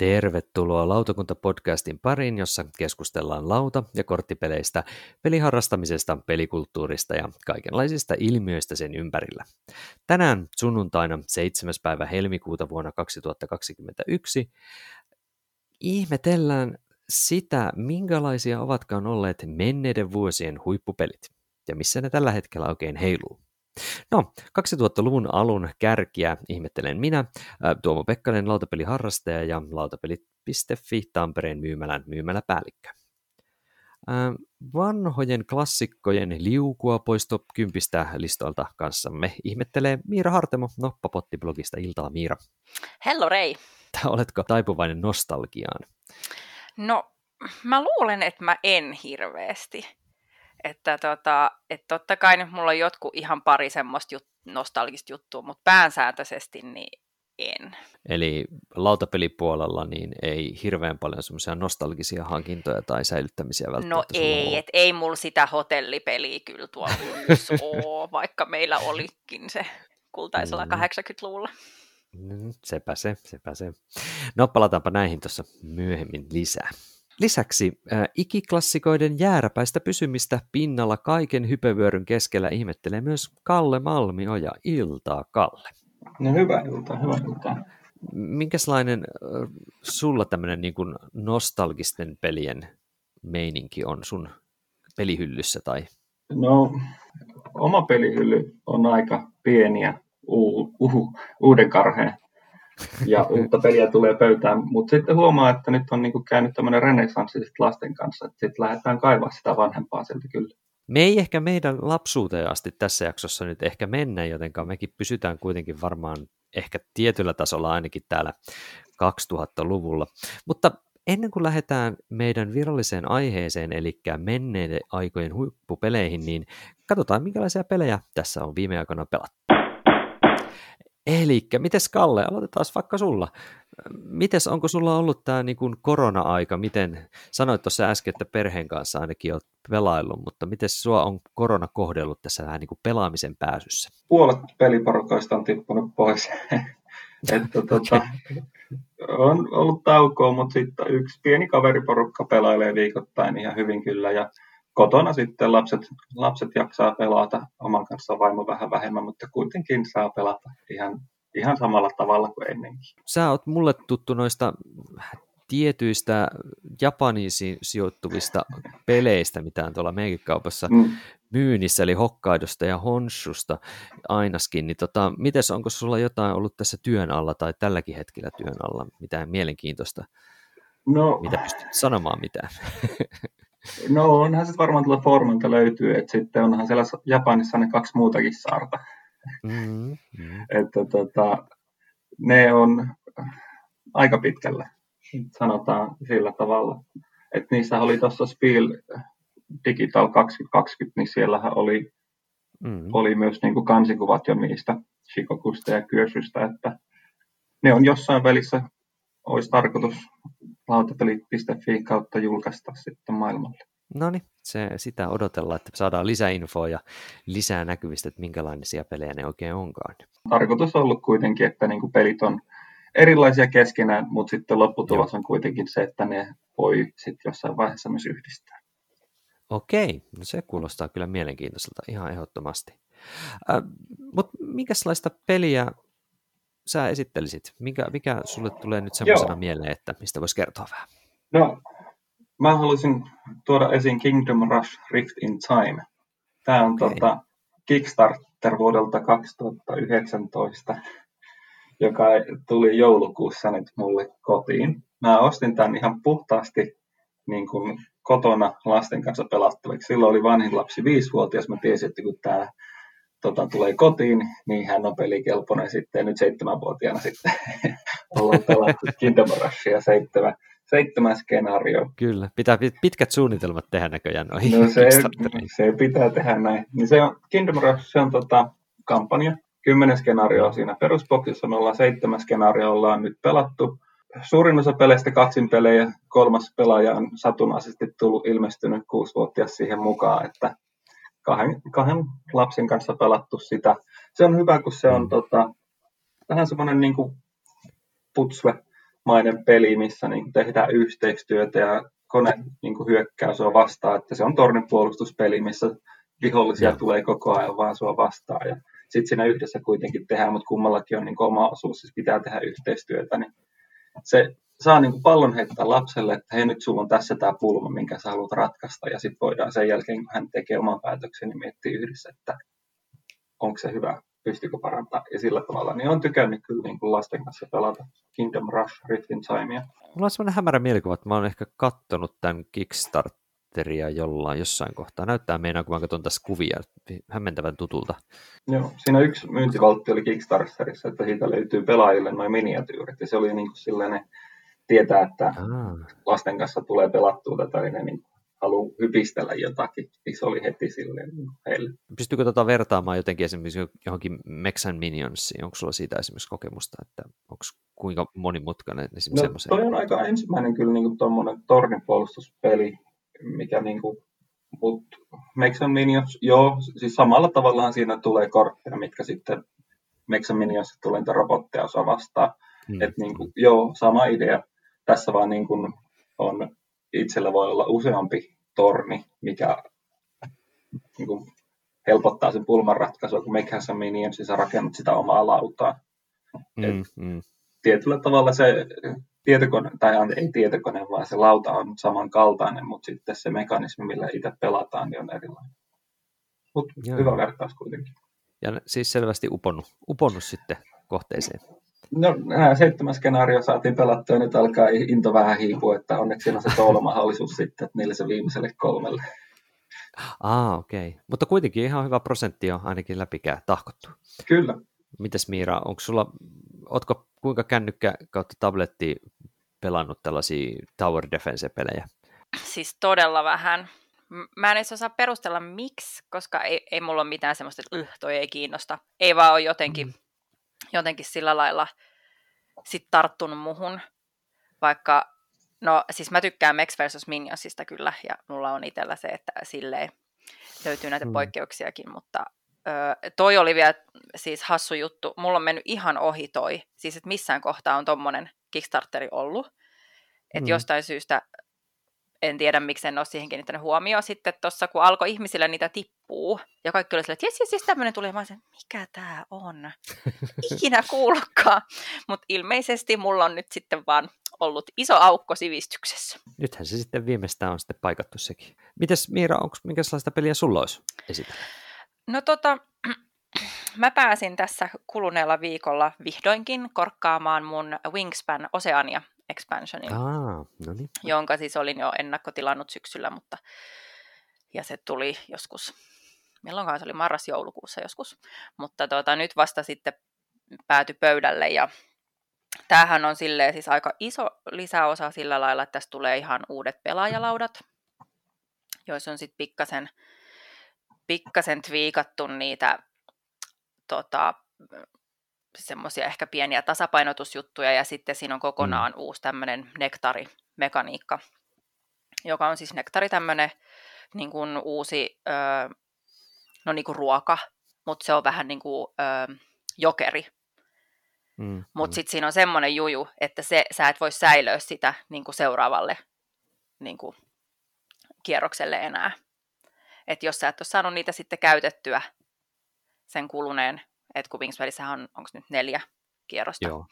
Tervetuloa Lautakunta-podcastin pariin, jossa keskustellaan lauta- ja korttipeleistä, peliharrastamisesta, pelikulttuurista ja kaikenlaisista ilmiöistä sen ympärillä. Tänään sunnuntaina 7. päivä helmikuuta vuonna 2021 ihmetellään sitä, minkälaisia ovatkaan olleet menneiden vuosien huippupelit ja missä ne tällä hetkellä oikein heiluu. No, 2000-luvun alun kärkiä ihmettelen minä, Tuomo Pekkanen, lautapeliharrastaja ja lautapeli.fi Tampereen myymälän myymäläpäällikkö. Vanhojen klassikkojen liukua poisto kympistä listoilta kanssamme ihmettelee Miira Hartemo Noppapotti-blogista. Iltaa Miira. Hello Rei. Oletko taipuvainen nostalgiaan? No, mä luulen, että mä en hirveästi. Että tota, et totta kai nyt mulla on jotkut ihan pari semmoista jut, nostalgista juttua, mutta päänsääntöisesti niin en. Eli lautapelipuolella niin ei hirveän paljon semmoisia nostalgisia hankintoja tai säilyttämisiä No välttämättä sulla ei, et ei mulla sitä hotellipeliä kyllä tuolla oo, vaikka meillä olikin se kultaisella Mm. 80-luvulla. Mm, sepä se, sepä se. No palataanpa näihin tuossa myöhemmin lisää. Lisäksi äh, ikiklassikoiden jääräpäistä pysymistä pinnalla kaiken hypevyöryn keskellä ihmettelee myös Kalle Malmioja. Iltaa, Kalle. No hyvä ilta, hyvä ilta. Minkälainen äh, sulla tämmöinen niin kuin nostalgisten pelien meininki on sun pelihyllyssä? Tai... No, oma pelihylly on aika pieni ja uu, uhu, uuden karheen. Ja uutta peliä tulee pöytään, mutta sitten huomaa, että nyt on niinku käynyt tämmöinen renesanssi sit lasten kanssa, että sitten lähdetään kaivaa sitä vanhempaa sieltä kyllä. Me ei ehkä meidän lapsuuteen asti tässä jaksossa nyt ehkä mennä, joten mekin pysytään kuitenkin varmaan ehkä tietyllä tasolla ainakin täällä 2000-luvulla. Mutta ennen kuin lähdetään meidän viralliseen aiheeseen, eli menneiden aikojen huippupeleihin, niin katsotaan minkälaisia pelejä tässä on viime aikoina pelattu. Eli mites Kalle, aloitetaan vaikka sulla. Mites, onko sulla ollut tämä niin kuin korona-aika, miten, sanoit tuossa äsken, että perheen kanssa ainakin olet pelaillut, mutta miten sua on korona kohdellut tässä vähän niin kuin pelaamisen pääsyssä? Puolet peliporukoista on tippunut pois. että tota, on ollut taukoa, mutta sitten yksi pieni kaveriporukka pelailee viikoittain ihan hyvin kyllä. Ja kotona sitten lapset, lapset jaksaa pelata oman kanssa vaimo vähän vähemmän, mutta kuitenkin saa pelata ihan, ihan samalla tavalla kuin ennenkin. Sä oot mulle tuttu noista tietyistä Japaniin si- sijoittuvista peleistä, mitä on tuolla meikikaupassa Mm. myynnissä, eli Hokkaidosta ja Honshusta ainakin. Niin tota, mites, onko sulla jotain ollut tässä työn alla tai tälläkin hetkellä työn alla, mitään mielenkiintoista, No, mitä pystyt sanomaan mitään? no onhan se varmaan tuolla foorumilta löytyy, että sitten onhan siellä Japanissa ne kaksi muutakin saarta. Mm, mm. Että tota, ne on aika pitkällä, sanotaan sillä tavalla. Että niissä oli tuossa Spiel Digital 2020, niin siellähän oli, Mm. oli myös niin kuin kansikuvat jo niistä Shikokusta ja Kyösystä, että ne on jossain välissä, olisi tarkoitus lautapeli.fi kautta julkaista sitten maailmalle. No niin, se, sitä odotellaan, että saadaan lisäinfoa ja lisää näkyvistä, että minkälaisia pelejä ne oikein onkaan. Tarkoitus on ollut kuitenkin, että niin kuin pelit on erilaisia keskenään, mutta sitten lopputulos on kuitenkin se, että ne voi sitten jossain vaiheessa myös yhdistää. Okei, no se kuulostaa kyllä mielenkiintoiselta ihan ehdottomasti. Äh, Mutta minkälaista peliä sä esittelisit? Mikä, mikä sulle tulee nyt semmoisena Joo. mieleen, että mistä voisi kertoa vähän? No, mä haluaisin tuoda esiin Kingdom Rush Rift in Time. Tämä on Okei. tota, Kickstarter vuodelta 2019, joka tuli joulukuussa nyt mulle kotiin. Mä ostin tämän ihan puhtaasti niin kuin kotona lasten kanssa pelattavaksi. Silloin oli vanhin lapsi viisivuotias. Mä tiesin, että kun tämä tota, tulee kotiin, niin hän on pelikelpoinen sitten. Nyt seitsemänvuotiaana sitten ollaan pelattu Kingdom Rushia seitsemän, seitsemän skenaario. Kyllä, pitää pit- pitkät suunnitelmat tehdä näköjään noihin No se, se pitää tehdä näin. Niin se on, Kingdom Rush se on tota, kampanja. Kymmenen skenaarioa siinä perusboksissa. Me ollaan seitsemän skenaarioa ollaan nyt pelattu. Suurin osa peleistä kaksin pelejä. Kolmas pelaaja on satunnaisesti tullut ilmestynyt kuusivuotias siihen mukaan, että kahden, kahden lapsen kanssa pelattu sitä. Se on hyvä, kun se on Mm. tota, vähän semmoinen niin putsle mainen peli, missä niin tehdään yhteistyötä ja kone niin kuin hyökkää sua vastaan, että se on tornipuolustuspeli, missä vihollisia ja. tulee koko ajan vaan sua vastaan ja sitten siinä yhdessä kuitenkin tehdään, mutta kummallakin on niin kuin oma osuus, siis pitää tehdä yhteistyötä, niin se saa niin kuin pallon heittää lapselle, että hei nyt sulla on tässä tämä pulma, minkä sä haluat ratkaista ja sitten voidaan sen jälkeen, kun hän tekee oman päätöksen, niin miettiä yhdessä, että onko se hyvä, pystykö parantaa ja sillä tavalla, niin on tykännyt kyllä niin kuin lasten kanssa pelata Kingdom Rush Rift in Timea. Mulla on sellainen hämärä mielikuva, että mä oon ehkä kattonut tämän Kickstarteria jollain jossain kohtaa. Näyttää meinaa, kun mä katson tässä kuvia, hämmentävän tutulta. Joo, siinä yksi myyntivaltti oli Kickstarterissa, että siitä löytyy pelaajille noin miniatyyrit, ja se oli niin kuin sellainen, tietää, että ah. lasten kanssa tulee pelattua tätä, niin ne niin haluaa hypistellä jotakin, niin se oli heti silleen heille. Pystyykö tota vertaamaan jotenkin esimerkiksi johonkin Mexan Minionsiin? Onko sulla siitä esimerkiksi kokemusta, että onko kuinka monimutkainen esimerkiksi no, semmoisen? Toi on aika ensimmäinen kyllä niin tuommoinen tornipuolustuspeli, mikä niin kuin, mut Mexan Minions, joo, siis samalla tavallaan siinä tulee kortteja, mitkä sitten Mexan Minions tulee niitä robotteja osa vastaan. Hmm. Että niin kuin, joo, sama idea. Tässä vaan niin kuin on itsellä voi olla useampi torni, mikä niin kuin, helpottaa sen pulman ratkaisua, kun Mechassa Minions, niin sä rakennat sitä omaa lautaa. Mm, mm. Tietyllä tavalla se tietokone, tai ei tietokone, vaan se lauta on samankaltainen, mutta sitten se mekanismi, millä itse pelataan, niin on erilainen. Mutta hyvä vertaus kuitenkin. Ja siis selvästi uponnut, uponnut sitten kohteeseen. No, nämä seitsemän skenaario saatiin pelattua ja nyt alkaa into vähän hiipua, että onneksi siinä on se toolomahdollisuus sitten, että niille se viimeiselle kolmelle. Ah, okei. Okay. Mutta kuitenkin ihan hyvä prosentti on ainakin läpikää tahkottu. Kyllä. Mites Miira, onko sulla, ootko kuinka kännykkä kautta tabletti pelannut tällaisia Tower Defense-pelejä? Siis todella vähän. Mä en edes osaa perustella miksi, koska ei, ei mulla ole mitään semmoista, että toi ei kiinnosta. Ei vaan ole jotenkin mm jotenkin sillä lailla sit tarttunut muhun, vaikka, no siis mä tykkään Max vs. Minionsista kyllä, ja mulla on itsellä se, että silleen löytyy näitä mm. poikkeuksiakin, mutta ö, toi oli vielä siis hassu juttu. Mulla on mennyt ihan ohi toi, siis että missään kohtaa on tommonen Kickstarteri ollut. Että mm. jostain syystä en tiedä, miksi en ole siihen kiinnittänyt huomioon. Sitten tuossa, kun alkoi ihmisille niitä tippuu, ja kaikki oli silleen, että jes, jes, jes, tämmöinen tuli, mä olisin, mikä tämä on? Ikinä kuullutkaan. Mutta ilmeisesti mulla on nyt sitten vaan ollut iso aukko sivistyksessä. Nythän se sitten viimeistään on sitten paikattu sekin. Mites Miira, onko minkälaista peliä sulla olisi esitellä? No tota, mä pääsin tässä kuluneella viikolla vihdoinkin korkkaamaan mun Wingspan Oceania expansionin, ah, no niin. jonka siis olin jo ennakkotilannut syksyllä, mutta ja se tuli joskus, milloinkaan se oli marras-joulukuussa joskus, mutta tota, nyt vasta sitten pääty pöydälle ja tämähän on silleen siis aika iso lisäosa sillä lailla, että tässä tulee ihan uudet pelaajalaudat, joissa on sitten pikkasen, pikkasen twiikattu niitä tota, semmoisia ehkä pieniä tasapainotusjuttuja ja sitten siinä on kokonaan mm. uusi tämmöinen nektarimekaniikka, joka on siis nektari tämmöinen niin kuin uusi ö, no niin kuin ruoka, mutta se on vähän niin kuin ö, jokeri. Mm, mutta mm. sitten siinä on semmoinen juju, että se, sä et voi säilöä sitä niin kuin seuraavalle niin kuin kierrokselle enää. Että jos sä et ole saanut niitä sitten käytettyä sen kuluneen että kun Wingswellissähän on, onko nyt neljä kierrosta, Joo.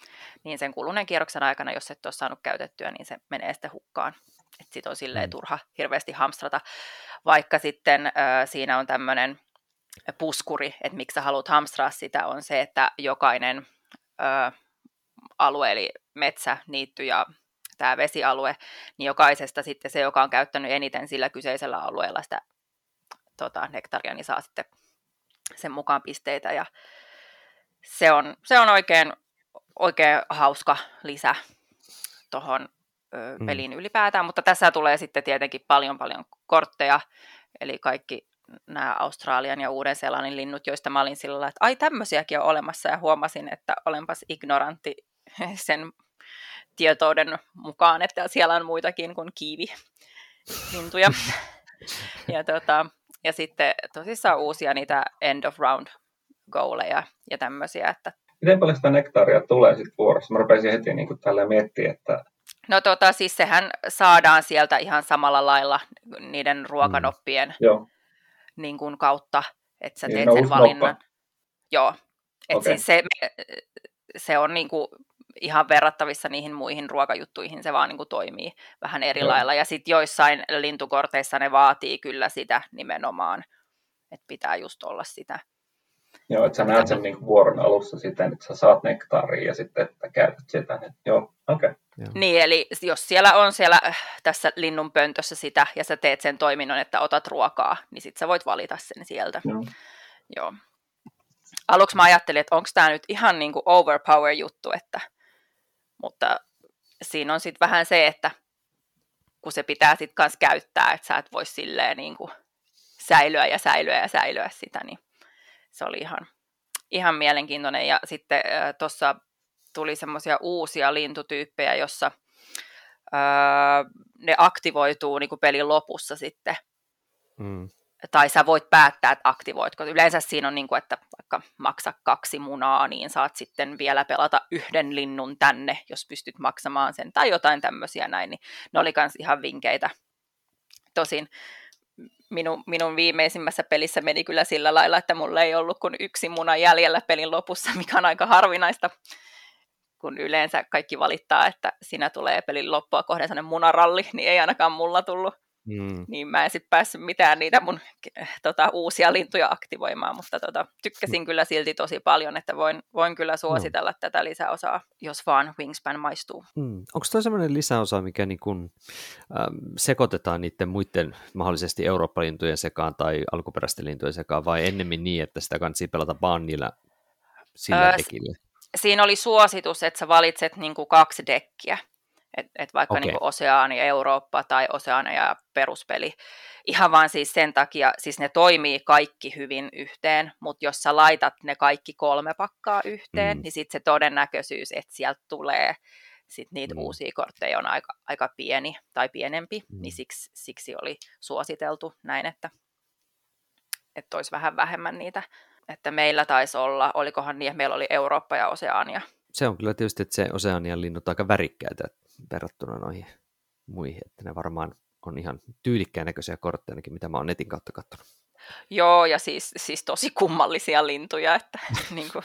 niin sen kuluneen kierroksen aikana, jos et ole saanut käytettyä, niin se menee sitten hukkaan. Että sit on silleen mm. turha hirveästi hamstrata, vaikka sitten äh, siinä on tämmöinen puskuri, että miksi sä haluat hamstraa sitä, on se, että jokainen äh, alue, eli metsä, niitty ja tämä vesialue, niin jokaisesta sitten se, joka on käyttänyt eniten sillä kyseisellä alueella sitä tota, nektaria, niin saa sitten sen mukaan pisteitä. Ja se on, se on oikein, oikein hauska lisä tuohon mm. peliin ylipäätään, mutta tässä tulee sitten tietenkin paljon paljon kortteja, eli kaikki nämä Australian ja Uuden-Seelannin linnut, joista mä olin sillä lailla, että ai tämmöisiäkin on olemassa, ja huomasin, että olenpas ignorantti sen tietouden mukaan, että siellä on muitakin kuin kiivi lintuja. ja, tota, ja sitten tosissaan uusia niitä end of round goaleja ja tämmöisiä, että miten paljon sitä nektaaria tulee sitten vuorossa? Mä rupesin heti niin kuin tällä miettimään, että... No tota, siis sehän saadaan sieltä ihan samalla lailla niiden ruokanoppien mm. niin kuin kautta, että sä niin, teet sen valinnan. Noppa. Joo, että okay. siis se, se on niin kuin ihan verrattavissa niihin muihin ruokajuttuihin, se vaan niin kuin toimii vähän eri Joo. lailla. Ja sitten joissain lintukorteissa ne vaatii kyllä sitä nimenomaan, että pitää just olla sitä. Joo, että sä näet sen niin vuoron alussa siten, että sä saat nektaaria ja sitten että käytät sitä. Että joo, okei. Okay. Niin, eli jos siellä on siellä äh, tässä linnun pöntössä sitä ja sä teet sen toiminnon, että otat ruokaa, niin sitten sä voit valita sen sieltä. Joo. joo. Aluksi mä ajattelin, että onko tämä nyt ihan niin kuin overpower juttu, että mutta siinä on sitten vähän se, että kun se pitää sitten kanssa käyttää, että sä et voi silleen niin kuin säilyä ja säilyä ja säilyä sitä, niin se oli ihan, ihan mielenkiintoinen. Ja sitten äh, tuossa tuli semmoisia uusia lintutyyppejä, jossa äh, ne aktivoituu niin kuin pelin lopussa sitten. Mm tai sä voit päättää, että aktivoitko. Yleensä siinä on niin kuin, että vaikka maksa kaksi munaa, niin saat sitten vielä pelata yhden linnun tänne, jos pystyt maksamaan sen, tai jotain tämmöisiä näin, niin ne oli myös ihan vinkeitä. Tosin minun, minun viimeisimmässä pelissä meni kyllä sillä lailla, että mulla ei ollut kuin yksi muna jäljellä pelin lopussa, mikä on aika harvinaista, kun yleensä kaikki valittaa, että sinä tulee pelin loppua kohden sellainen munaralli, niin ei ainakaan mulla tullut Mm. Niin mä en sitten päässyt mitään niitä mun tota, uusia lintuja aktivoimaan, mutta tota, tykkäsin mm. kyllä silti tosi paljon, että voin, voin kyllä suositella no. tätä lisäosaa, jos vaan Wingspan maistuu. Mm. Onko tämä sellainen lisäosa, mikä niin kun, ähm, sekoitetaan niiden muiden mahdollisesti Eurooppa-lintujen sekaan tai alkuperäisten lintujen sekaan, vai ennemmin niin, että sitä kannattaa pelata vaan niillä sillä öö, dekillä? Siinä oli suositus, että sä valitset niin kaksi dekkiä. Et, et vaikka okay. niin Oseaania Eurooppa tai Oseaania ja peruspeli. Ihan vaan siis sen takia, siis ne toimii kaikki hyvin yhteen, mutta jos sä laitat ne kaikki kolme pakkaa yhteen, mm. niin sitten se todennäköisyys, että sieltä tulee sit niitä mm. uusia kortteja on aika, aika pieni tai pienempi, mm. niin siksi, siksi oli suositeltu näin, että, että olisi vähän vähemmän niitä. Että meillä taisi olla, olikohan niin, että meillä oli Eurooppa ja Oseania. Se on kyllä tietysti, että se Oseanian linnut aika värikkäitä, verrattuna noihin muihin, että ne varmaan on ihan tyylikkään näköisiä kortteja ainakin, mitä mä oon netin kautta katsonut. Joo, ja siis, siis tosi kummallisia lintuja, että niin kuin,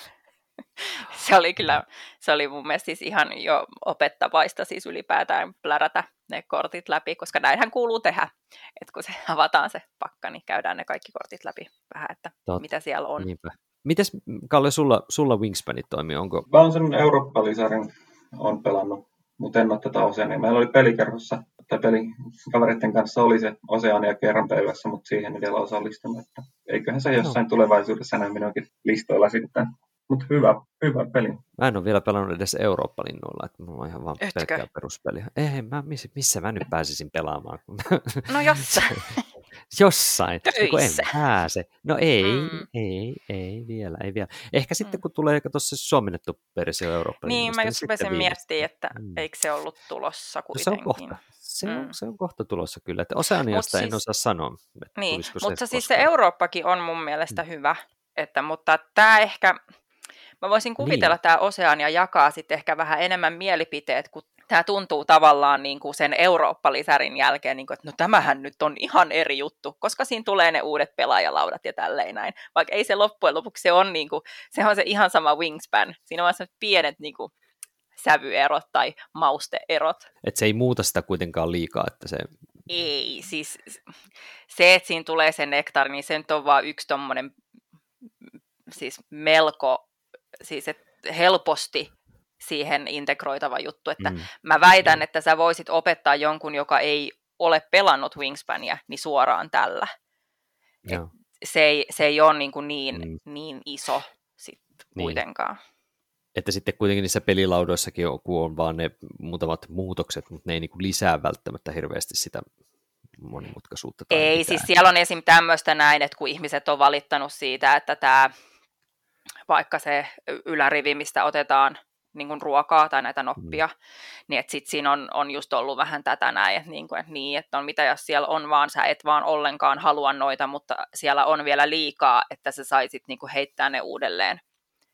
se oli kyllä, se oli mun mielestä siis ihan jo opettavaista siis ylipäätään plärätä ne kortit läpi, koska näinhän kuuluu tehdä, että kun se avataan se pakka, niin käydään ne kaikki kortit läpi vähän, että Tot, mitä siellä on. Niinpä. Mites, Kalle, sulla, sulla Wingspanit toimii? Onko... Mä oon sen Eurooppa-lisärin on pelannut mutta en ole tätä Oseania. Meillä oli pelikerhossa, tai pelikavereiden kanssa oli se Oseania kerran päivässä, mutta siihen ei vielä osallistunut. Että eiköhän se jossain no. tulevaisuudessa näin minunkin listoilla sitten. Mutta hyvä, hyvä peli. Mä en ole vielä pelannut edes Eurooppa-linnuilla, että mulla on ihan vaan Etkö? pelkkää peruspeliä. Ei, mä, missä, missä mä nyt pääsisin pelaamaan? No jossain. Jossain, kun en pääse. No ei, mm. ei, ei vielä, ei vielä. Ehkä sitten mm. kun tulee tuossa suomennettu versio Euroopan. Niin, mä just rupesin miettimään, että mm. eikö se ollut tulossa kuitenkin. No se on kohta. Se on, mm. se on kohta tulossa kyllä. Että Oseaniasta siis, en osaa sanoa. Niin, mutta se siis se Eurooppakin on mun mielestä mm. hyvä. Että, mutta tämä ehkä, mä voisin kuvitella, niin. tämä Oseania jakaa sitten ehkä vähän enemmän mielipiteet kuin tämä tuntuu tavallaan niin kuin sen Eurooppa-lisärin jälkeen, niin kuin, että no tämähän nyt on ihan eri juttu, koska siinä tulee ne uudet pelaajalaudat ja tälleen näin. Vaikka ei se loppujen lopuksi se on, niin kuin, se on se ihan sama wingspan. Siinä on vaan pienet niin kuin, sävyerot tai mausteerot. Että se ei muuta sitä kuitenkaan liikaa, että se... Ei, siis se, että siinä tulee se nektari, niin se nyt on vaan yksi tommonen siis melko, siis että helposti siihen integroitava juttu, että mm. mä väitän, että sä voisit opettaa jonkun, joka ei ole pelannut Wingspania, niin suoraan tällä. Se, ei, se ei ole niin, kuin niin, mm. niin iso sit niin. kuitenkaan. Että sitten kuitenkin niissä pelilaudoissakin on, kun on vaan ne muutamat muutokset, mutta ne ei niin kuin lisää välttämättä hirveästi sitä monimutkaisuutta. Tai ei, mitään. siis siellä on esim. tämmöistä näin, että kun ihmiset on valittanut siitä, että tämä vaikka se ylärivi, mistä otetaan niin kuin ruokaa tai näitä noppia, mm. niin että sit siinä on, on just ollut vähän tätä näin, että, niin kuin, että niin, että on mitä jos siellä on vaan, sä et vaan ollenkaan halua noita, mutta siellä on vielä liikaa, että sä saisit niin kuin heittää ne uudelleen.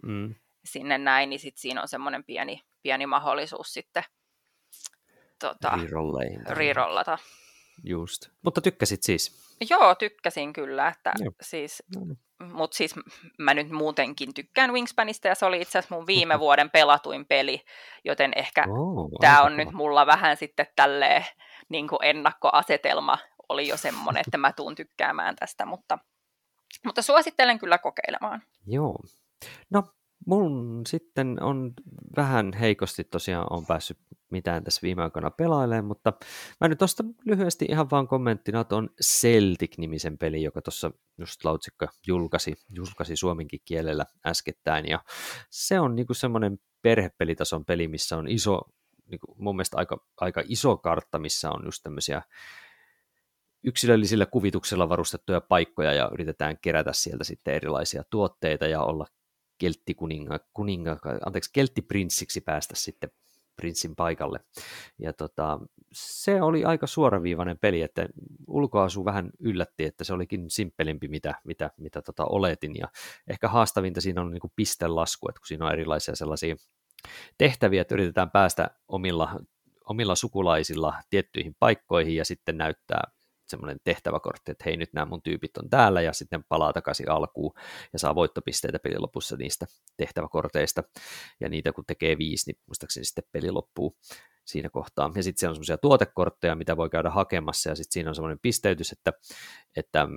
Mm. sinne näin, niin sit siinä on semmoinen pieni, pieni mahdollisuus sitten tota, rirollata. Just. Mutta tykkäsit siis? Joo, tykkäsin kyllä, että Joo. siis, no niin. Mutta siis mä nyt muutenkin tykkään Wingspanista ja se oli itse asiassa mun viime vuoden pelatuin peli, joten ehkä oh, tämä on nyt mulla vähän sitten tälleen niin kuin ennakkoasetelma oli jo semmoinen, että mä tuun tykkäämään tästä, mutta, mutta suosittelen kyllä kokeilemaan. Joo. No, mun sitten on vähän heikosti tosiaan on päässyt mitään tässä viime aikoina pelailemaan, mutta mä nyt tuosta lyhyesti ihan vaan kommenttina tuon Celtic-nimisen peli, joka tuossa just Lautsikka julkaisi, julkaisi suomenkin kielellä äskettäin, ja se on niinku semmoinen perhepelitason peli, missä on iso, niinku mun mielestä aika, aika iso kartta, missä on just tämmöisiä yksilöllisillä kuvituksella varustettuja paikkoja ja yritetään kerätä sieltä sitten erilaisia tuotteita ja olla kelttikuninga, kuninga, anteeksi, kelttiprinssiksi päästä sitten prinssin paikalle. Ja tota, se oli aika suoraviivainen peli, että ulkoasu vähän yllätti, että se olikin simppelimpi, mitä, mitä, mitä tota oletin. Ja ehkä haastavinta siinä on niin kuin pistelasku, että kun siinä on erilaisia sellaisia tehtäviä, että yritetään päästä omilla, omilla sukulaisilla tiettyihin paikkoihin ja sitten näyttää semmoinen tehtäväkortti, että hei nyt nämä mun tyypit on täällä ja sitten palaa takaisin alkuun ja saa voittopisteitä pelin lopussa niistä tehtäväkorteista ja niitä kun tekee viisi, niin muistaakseni sitten peli loppuu siinä kohtaa. Ja sitten siellä on semmoisia tuotekortteja, mitä voi käydä hakemassa, ja sitten siinä on semmoinen pisteytys, että, että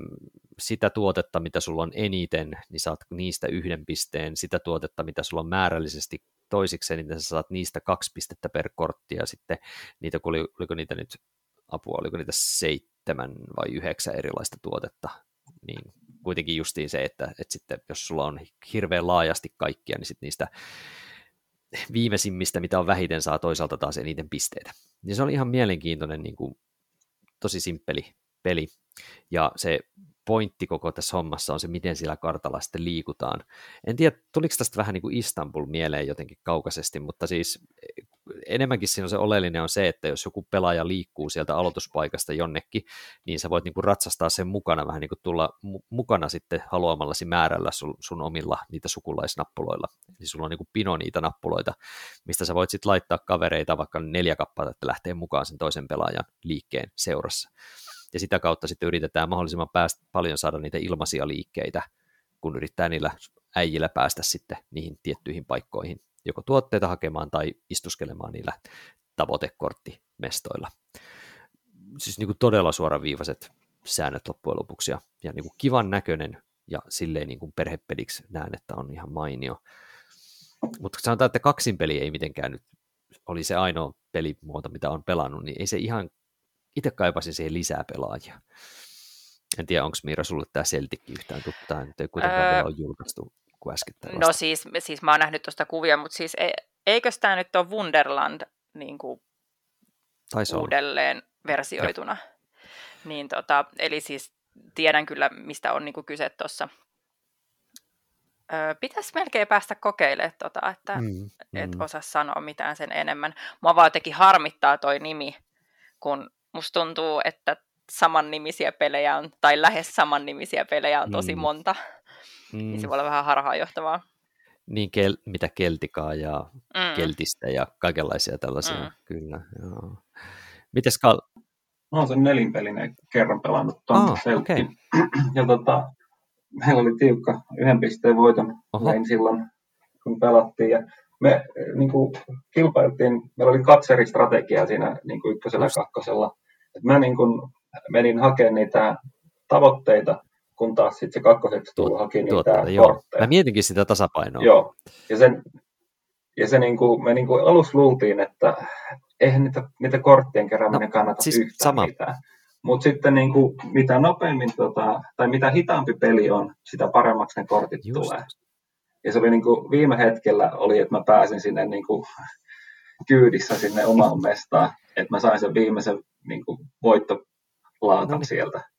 sitä tuotetta, mitä sulla on eniten, niin saat niistä yhden pisteen, sitä tuotetta, mitä sulla on määrällisesti toisiksi, niin sä saat niistä kaksi pistettä per kortti, ja sitten niitä, oliko niitä nyt apua, oliko niitä seitsemän vai yhdeksän erilaista tuotetta, niin kuitenkin justiin se, että, että sitten jos sulla on hirveän laajasti kaikkia, niin sitten niistä viimeisimmistä, mitä on vähiten, saa toisaalta taas eniten pisteitä. Ja se oli ihan mielenkiintoinen, niin kuin, tosi simppeli peli. Ja se pointti koko tässä hommassa on se, miten sillä kartalla sitten liikutaan. En tiedä, tuliko tästä vähän niin kuin Istanbul mieleen jotenkin kaukaisesti, mutta siis enemmänkin siinä on se oleellinen on se, että jos joku pelaaja liikkuu sieltä aloituspaikasta jonnekin, niin sä voit niin kuin ratsastaa sen mukana, vähän niin kuin tulla mukana sitten haluamallasi määrällä sun, sun omilla niitä sukulaisnappuloilla. Eli sulla on niin kuin pino niitä nappuloita, mistä sä voit sitten laittaa kavereita vaikka neljä kappaletta, että lähtee mukaan sen toisen pelaajan liikkeen seurassa. Ja sitä kautta sitten yritetään mahdollisimman päästä, paljon saada niitä ilmaisia liikkeitä, kun yrittää niillä äijillä päästä sitten niihin tiettyihin paikkoihin joko tuotteita hakemaan tai istuskelemaan niillä tavoitekorttimestoilla. Siis niin kuin todella suoraviivaiset säännöt loppujen lopuksi ja, ja niin kuin kivan näköinen ja silleen niin kuin perhepeliksi näen, että on ihan mainio. Mutta sanotaan, että kaksinpeli ei mitenkään nyt oli se ainoa pelimuoto, mitä on pelannut, niin ei se ihan, itse kaipasin siihen lisää pelaajia. En tiedä, onko Miira sulle tämä Celtic yhtään tuttu, tämä ei kuitenkaan öö, vielä ole julkaistu kuin äskettäin No siis, siis mä oon nähnyt tuosta kuvia, mutta siis e, eikö tämä nyt ole Wonderland niin kuin uudelleen olla. versioituna? Ja. Niin tota, eli siis tiedän kyllä, mistä on niin kuin kyse tuossa. pitäisi melkein päästä kokeilemaan, tota, että mm, mm. et osaa sanoa mitään sen enemmän. Mua vaan teki harmittaa toi nimi, kun musta tuntuu, että saman nimisiä pelejä on, tai lähes saman nimisiä pelejä on tosi mm. monta. Mm. Niin se voi olla vähän harhaanjohtavaa. Niin, kel, mitä keltikaa ja mm. keltistä ja kaikenlaisia tällaisia, mm. kyllä. Joo. Mites Kal... Mä oon sen nelinpelinen kerran pelannut tuon ah, okay. Ja tota, meillä oli tiukka yhden pisteen voiton näin silloin, kun pelattiin. Ja me niin kuin, kilpailtiin, meillä oli kaksi eri strategiaa siinä niin kuin ykkösellä ja kakkosella. Et mä niin kuin, menin hakemaan niitä tavoitteita kun taas sitten se kakkoseksi tullut haki niitä kortteja. Mä mietinkin sitä tasapainoa. Joo, ja, sen, ja se niin kuin, me niin kuin alussa luultiin, että eihän niitä, niitä korttien kerääminen no, kannata siis yhtään sama. mitään. Mutta sitten niin kuin, mitä nopeammin, tota, tai mitä hitaampi peli on, sitä paremmaksi ne kortit Just. tulee. Ja se oli niin kuin, viime hetkellä oli, että mä pääsin sinne niin kuin, kyydissä sinne omaan mestaan, että mä sain sen viimeisen niin kuin, voittolaakan no niin. sieltä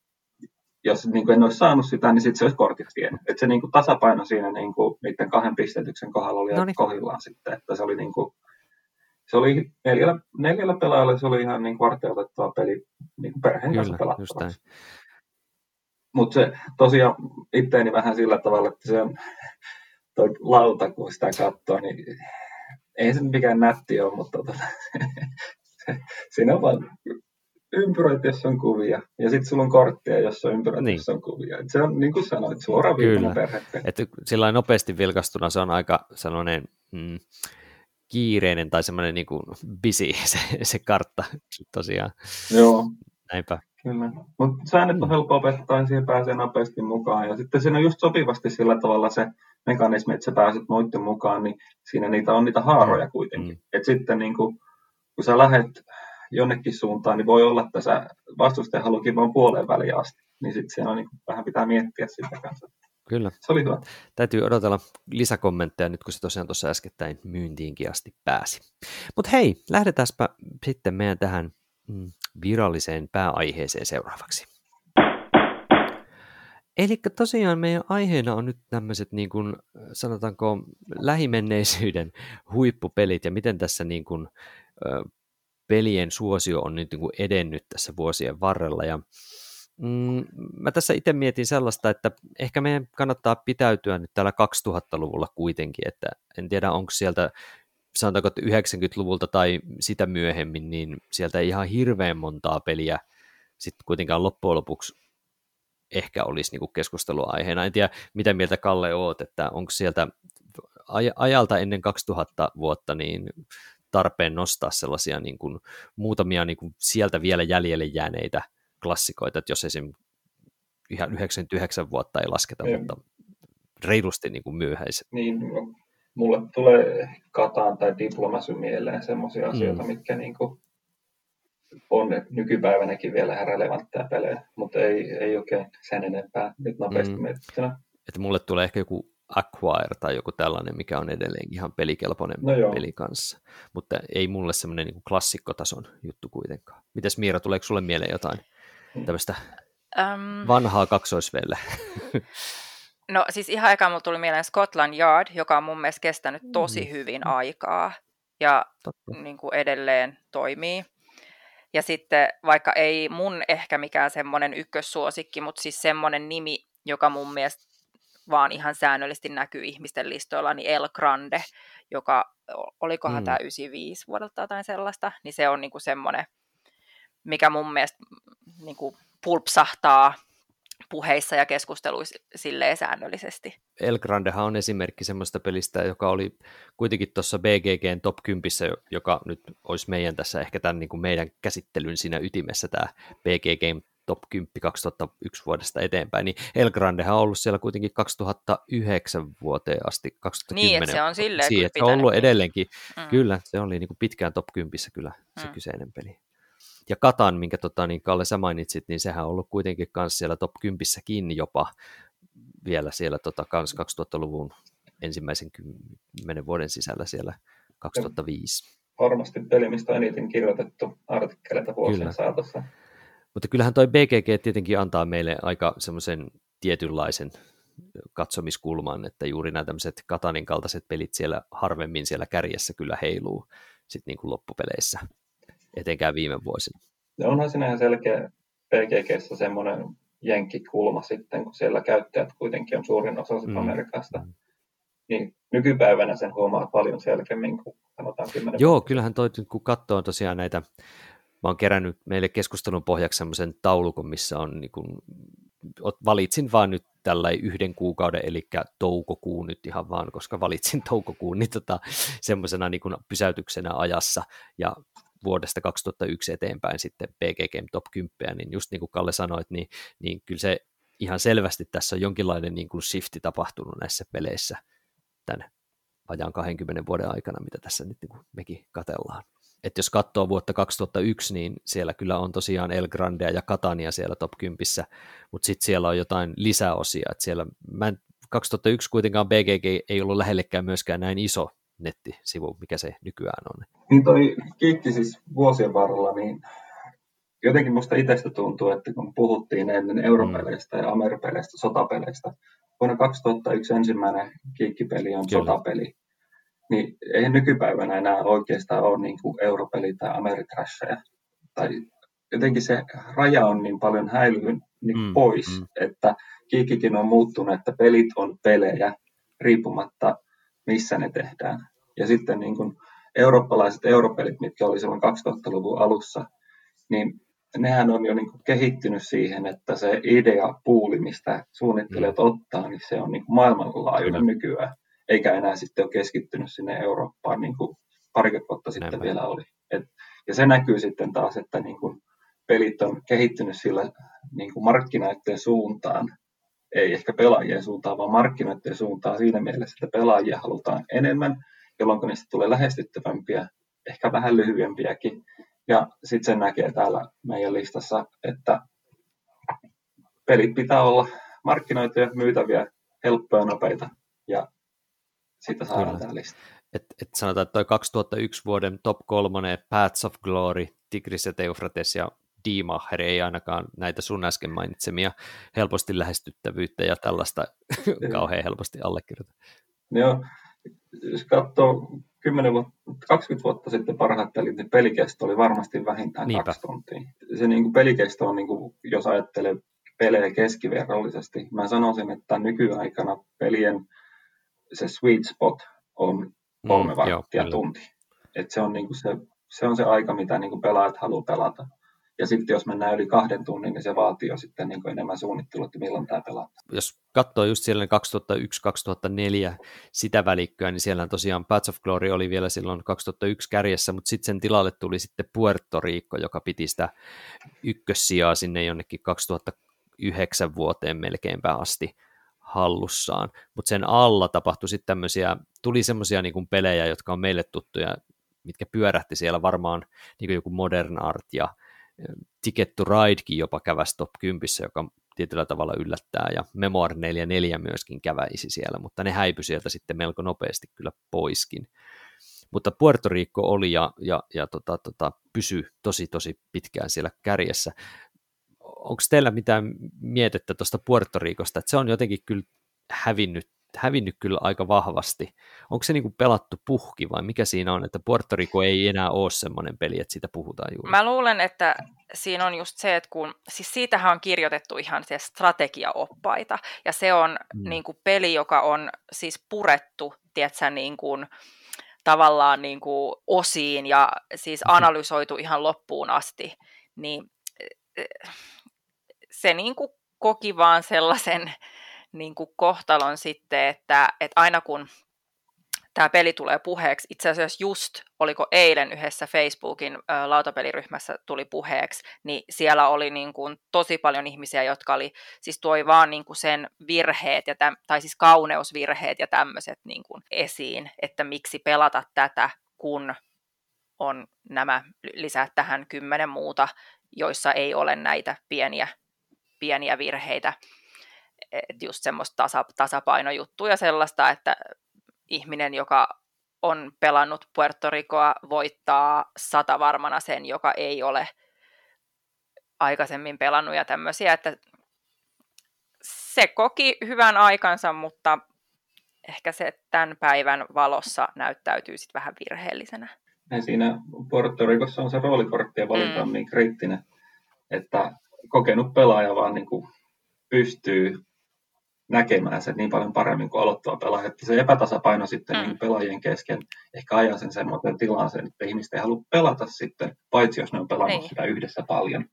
jos niin kuin en olisi saanut sitä, niin sitten se olisi kortit vienyt. Että se niin kuin tasapaino siinä niin kuin niiden kahden pistetyksen kohdalla oli Noniin. kohillaan sitten, että se oli niin kuin, se oli neljällä, neljällä pelaajalla se oli ihan niin varteutettava peli niin kuin perheen kanssa pelattavaksi. Mutta se tosiaan itteeni vähän sillä tavalla, että se on, toi lauta, kun sitä katsoo, niin ei se mikään nätti ole, mutta tota, siinä on vaan ympyröitä, jos on kuvia, ja sitten sulla on kortteja, jos on ympyröitä, niin. on kuvia. Et se on niin kuin sanoit, suora perhe. Että sillä nopeasti vilkastuna se on aika sellainen mm, kiireinen tai semmoinen niin kuin busy se, se kartta tosiaan. Joo. Näinpä. Kyllä. Mutta säännöt on mm. helppo opettaa, niin siihen pääsee nopeasti mukaan. Ja sitten siinä on just sopivasti sillä tavalla se mekanismi, että sä pääset muiden mukaan, niin siinä niitä on niitä haaroja mm. kuitenkin. Mm. Että sitten niin kuin, kun sä lähet jonnekin suuntaan, niin voi olla, että sä vastustaja haluakin vaan puoleen väliin asti. Niin sitten siellä on niin vähän pitää miettiä sitä kanssa. Kyllä. Se oli hyvä. Täytyy odotella lisäkommentteja nyt, kun se tosiaan tuossa äskettäin myyntiinkin asti pääsi. Mutta hei, lähdetäänpä sitten meidän tähän mm, viralliseen pääaiheeseen seuraavaksi. Eli tosiaan meidän aiheena on nyt tämmöiset niin kuin, sanotaanko lähimenneisyyden huippupelit ja miten tässä niin kuin, pelien suosio on nyt niin kuin edennyt tässä vuosien varrella. Ja, mm, mä tässä itse mietin sellaista, että ehkä meidän kannattaa pitäytyä nyt täällä 2000-luvulla kuitenkin, että en tiedä onko sieltä sanotaanko, että 90-luvulta tai sitä myöhemmin, niin sieltä ei ihan hirveän montaa peliä sitten kuitenkaan loppujen lopuksi ehkä olisi niin keskusteluaiheena. En tiedä, mitä mieltä Kalle oot, että onko sieltä ajalta ennen 2000 vuotta niin tarpeen nostaa sellaisia niin kuin, muutamia niin kuin sieltä vielä jäljelle jääneitä klassikoita, että jos esim. ihan 99 vuotta ei lasketa, ei. mutta reilusti niin kuin myöhäiset. Niin, mulle tulee Kataan tai Diplomasy mieleen sellaisia mm. asioita, mitkä niin kuin on nykypäivänäkin vielä relevantteja pelejä, mutta ei, ei oikein sen enempää nyt nopeasti mm. mietittynä. Että mulle tulee ehkä joku Acquire tai joku tällainen, mikä on edelleen ihan pelikelpoinen no peli kanssa. Mutta ei mulle semmoinen niin klassikkotason juttu kuitenkaan. Mites Miira, tuleeko sulle mieleen jotain mm. tämmöistä um, vanhaa kaksoisvelle? No siis ihan eka mulle tuli mieleen Scotland Yard, joka on mun mielestä kestänyt tosi mm. hyvin aikaa ja niin kuin edelleen toimii. Ja sitten vaikka ei mun ehkä mikään semmoinen ykkössuosikki, mutta siis semmoinen nimi, joka mun mielestä vaan ihan säännöllisesti näkyy ihmisten listoilla, niin El Grande, joka olikohan mm. tämä 95 vuodelta jotain sellaista, niin se on niinku semmoinen, mikä mun mielestä niinku pulpsahtaa puheissa ja keskusteluissa silleen säännöllisesti. El Grandehan on esimerkki semmoista pelistä, joka oli kuitenkin tuossa BGGn top 10, joka nyt olisi meidän tässä ehkä tämän niin kuin meidän käsittelyn siinä ytimessä tämä BGGn top 10 2001 vuodesta eteenpäin, niin El Grandehan on ollut siellä kuitenkin 2009 vuoteen asti, 2010 Niin, se on silleen siihen, se on ollut edelleenkin, mm. kyllä, se oli niin kuin pitkään top 10 kyllä se mm. kyseinen peli. Ja Katan, minkä tota, niin Kalle sä mainitsit, niin sehän on ollut kuitenkin myös siellä top 10 kiinni jopa vielä siellä tota, kans 2000-luvun ensimmäisen kymmenen vuoden sisällä siellä 2005. Varmasti peli, mistä on eniten kirjoitettu artikkeleita vuosien Kyllä. saatossa. Mutta kyllähän toi BGG tietenkin antaa meille aika semmoisen tietynlaisen katsomiskulman, että juuri nämä tämmöiset Katanin kaltaiset pelit siellä harvemmin siellä kärjessä kyllä heiluu sitten niin kuin loppupeleissä etenkään viime vuosina. Ja onhan siinä ihan selkeä PGGssä semmoinen jenkkikulma sitten, kun siellä käyttäjät kuitenkin on suurin osa mm. Amerikasta. Mm. Niin nykypäivänä sen huomaa paljon selkeämmin kuin sanotaan 10 Joo, kyllähän toi, kun katsoo tosiaan näitä, mä oon kerännyt meille keskustelun pohjaksi semmoisen taulukon, missä on niin kuin, valitsin vaan nyt tällä yhden kuukauden, eli toukokuun nyt ihan vaan, koska valitsin toukokuun, niin tota, semmoisena niin pysäytyksenä ajassa, ja vuodesta 2001 eteenpäin sitten PGG Top 10, niin just niin kuin Kalle sanoit, niin, niin kyllä se ihan selvästi tässä on jonkinlainen niin kuin shifti tapahtunut näissä peleissä tämän ajan 20 vuoden aikana, mitä tässä nyt niin kuin mekin katellaan. Et jos katsoo vuotta 2001, niin siellä kyllä on tosiaan El Grandea ja Katania siellä top 10, mutta sitten siellä on jotain lisäosia. Et siellä, mä en, 2001 kuitenkaan BGG ei ollut lähellekään myöskään näin iso nettisivu, mikä se nykyään on. Niin toi kiikki siis vuosien varrella, niin jotenkin musta itsestä tuntuu, että kun puhuttiin ennen europeleistä ja ameripeleistä, sotapeleistä, vuonna 2001 ensimmäinen kiikkipeli on Kyllä. sotapeli, niin ei nykypäivänä enää oikeastaan ole niin kuin europeli tai ameritrasheja. Tai jotenkin se raja on niin paljon häilynyt niin mm, pois, mm. että kiikkikin on muuttunut, että pelit on pelejä riippumatta missä ne tehdään. Ja sitten niin kuin eurooppalaiset europelit, mitkä oli silloin 2000-luvun alussa, niin nehän on jo niin kuin kehittynyt siihen, että se idea puuli, mistä suunnittelijat mm. ottaa, niin se on niin kuin maailmanlaajuinen mm. nykyään, eikä enää sitten ole keskittynyt sinne Eurooppaan, niin kuin parikymmentä vuotta sitten Näin vielä oli. Et, ja se näkyy sitten taas, että niin kuin pelit on kehittynyt sillä niin kuin markkinoiden suuntaan, ei ehkä pelaajien suuntaan, vaan markkinoiden suuntaan siinä mielessä, että pelaajia halutaan enemmän, jolloin niistä tulee lähestyttävämpiä, ehkä vähän lyhyempiäkin. Ja sitten sen näkee täällä meidän listassa, että pelit pitää olla markkinoituja, myytäviä, helppoja, nopeita ja siitä saadaan tämä lista. Et, et sanotaan, että toi 2001 vuoden top kolmonen Paths of Glory, Tigris ja Teufrates ja Diemacher ei ainakaan näitä sun äsken mainitsemia helposti lähestyttävyyttä ja tällaista kauhean helposti allekirjoita. Joo, jos katsoo 10 vuotta, 20 vuotta sitten parhaat pelit, niin pelikesto oli varmasti vähintään Niinpä. kaksi tuntia. Se niin kuin pelikesto on, niin kuin, jos ajattelee pelejä keskiverrollisesti, mä sanoisin, että nykyaikana pelien se sweet spot on kolme mm, varttia tunti. Et se, on niin kuin se, se on se aika, mitä niin kuin pelaajat haluaa pelata. Ja sitten jos mennään yli kahden tunnin, niin se vaatii jo sitten niin enemmän suunnittelua, että milloin tämä pelataan. Jos katsoo just siellä 2001-2004 sitä välikköä, niin siellä tosiaan Paths of Glory oli vielä silloin 2001 kärjessä, mutta sitten sen tilalle tuli sitten Puerto Rico, joka piti sitä ykkössijaa sinne jonnekin 2009 vuoteen melkeinpä asti hallussaan, mutta sen alla tapahtui sitten tämmöisiä, tuli semmoisia niin pelejä, jotka on meille tuttuja, mitkä pyörähti siellä varmaan niin kuin joku Modern Art ja Ticket to Ridekin jopa käväsi top 10, joka tietyllä tavalla yllättää, ja Memoir 44 myöskin käväisi siellä, mutta ne häipy sieltä sitten melko nopeasti kyllä poiskin. Mutta Puerto Rico oli ja, ja, ja tota, tota, pysy tosi tosi pitkään siellä kärjessä. Onko teillä mitään mietettä tuosta Puerto Ricosta, että se on jotenkin kyllä hävinnyt hävinnyt kyllä aika vahvasti. Onko se niin kuin pelattu puhki vai mikä siinä on, että Puerto Rico ei enää ole semmoinen peli, että siitä puhutaan juuri? Mä luulen, että siinä on just se, että kun, siis siitähän on kirjoitettu ihan se strategiaoppaita, ja se on mm. niin kuin peli, joka on siis purettu, tiedätkö, niin kuin, tavallaan niin kuin osiin ja siis mm-hmm. analysoitu ihan loppuun asti, niin se niin kuin koki vaan sellaisen niin kuin kohtalon sitten, että, että aina kun tämä peli tulee puheeksi, itse asiassa just, oliko eilen yhdessä Facebookin lautapeliryhmässä tuli puheeksi, niin siellä oli niin kuin tosi paljon ihmisiä, jotka oli, siis tuoi vaan niin kuin sen virheet, ja täm, tai siis kauneusvirheet ja tämmöiset niin kuin esiin, että miksi pelata tätä, kun on nämä lisää tähän kymmenen muuta, joissa ei ole näitä pieniä, pieniä virheitä että just semmoista tasa, tasapainojuttuja ja sellaista, että ihminen, joka on pelannut Puerto Ricoa, voittaa sata varmana sen, joka ei ole aikaisemmin pelannut ja tämmöisiä, että se koki hyvän aikansa, mutta ehkä se tämän päivän valossa näyttäytyy sitten vähän virheellisenä. Ja siinä Puerto Ricossa on se roolikorttien valinta mm. niin kriittinen, että kokenut pelaaja vaan niin kuin pystyy näkemään sen niin paljon paremmin kuin aloittava pelaaja. Että se epätasapaino sitten mm. niin pelaajien kesken ehkä ajaa sen semmoisen tilanteen, että ihmiset ei halua pelata sitten, paitsi jos ne on pelannut niin. sitä yhdessä paljon.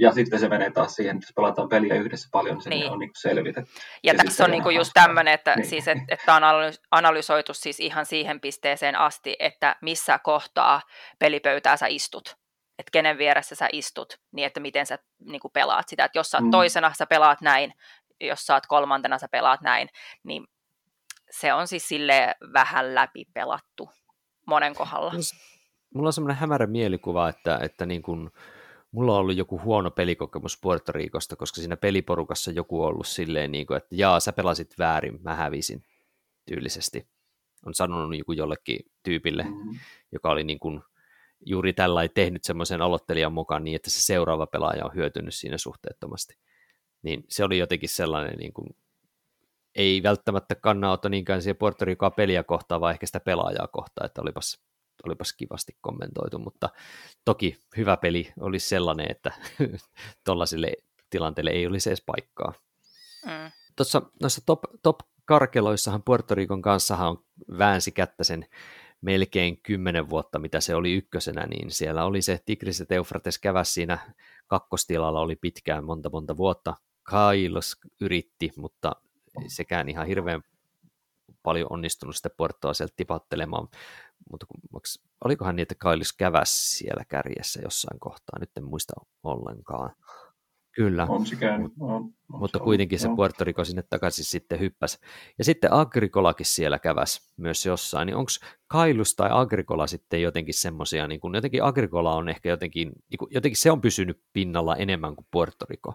Ja sitten se menee taas siihen, että jos pelataan peliä yhdessä paljon, niin se niin. on niin selvitetty. Ja, ja tässä on niin just tämmöinen, että, niin. siis, että, että on analysoitu siis ihan siihen pisteeseen asti, että missä kohtaa pelipöytää sä istut että kenen vieressä sä istut, niin että miten sä niin pelaat sitä. Että jos sä oot mm. toisena, sä pelaat näin, jos sä oot kolmantena, sä pelaat näin, niin se on siis sille vähän läpi pelattu monen kohdalla. Mulla on semmoinen hämärä mielikuva, että, että niin kun, mulla on ollut joku huono pelikokemus Puerto Ricosta, koska siinä peliporukassa joku on ollut silleen, niin kuin, että jaa, sä pelasit väärin, mä hävisin tyylisesti. On sanonut joku jollekin tyypille, mm-hmm. joka oli niin kuin, juuri tällä tehnyt semmoisen aloittelijan mukaan niin, että se seuraava pelaaja on hyötynyt siinä suhteettomasti niin se oli jotenkin sellainen, niin kuin, ei välttämättä kannanotto niinkään siihen Puerto Ricoa peliä kohtaan, vaan ehkä sitä pelaajaa kohtaan, että olipas, olipas kivasti kommentoitu, mutta toki hyvä peli olisi sellainen, että tuollaisille tilanteille ei olisi edes paikkaa. Mm. Tuossa noissa top, top karkeloissahan Puerto Ricon kanssahan on väänsi kättä sen melkein kymmenen vuotta, mitä se oli ykkösenä, niin siellä oli se Tigris ja Teufrates käväs siinä kakkostilalla oli pitkään monta monta vuotta. Kailos yritti, mutta sekään ihan hirveän paljon onnistunut sitä Puertoa sieltä tipattelemaan, mutta olikohan niin, että Kailis käväs siellä kärjessä jossain kohtaa, nyt en muista ollenkaan. Kyllä. On se käynyt. On, on mutta kuitenkin se Puerto Rico sinne takaisin sitten hyppäsi. Ja sitten Agricolakin siellä käväs myös jossain. Niin onko Kailus tai Agricola sitten jotenkin semmoisia, niin kuin jotenkin Agricola on ehkä jotenkin, niin kuin, jotenkin se on pysynyt pinnalla enemmän kuin Puerto Rico.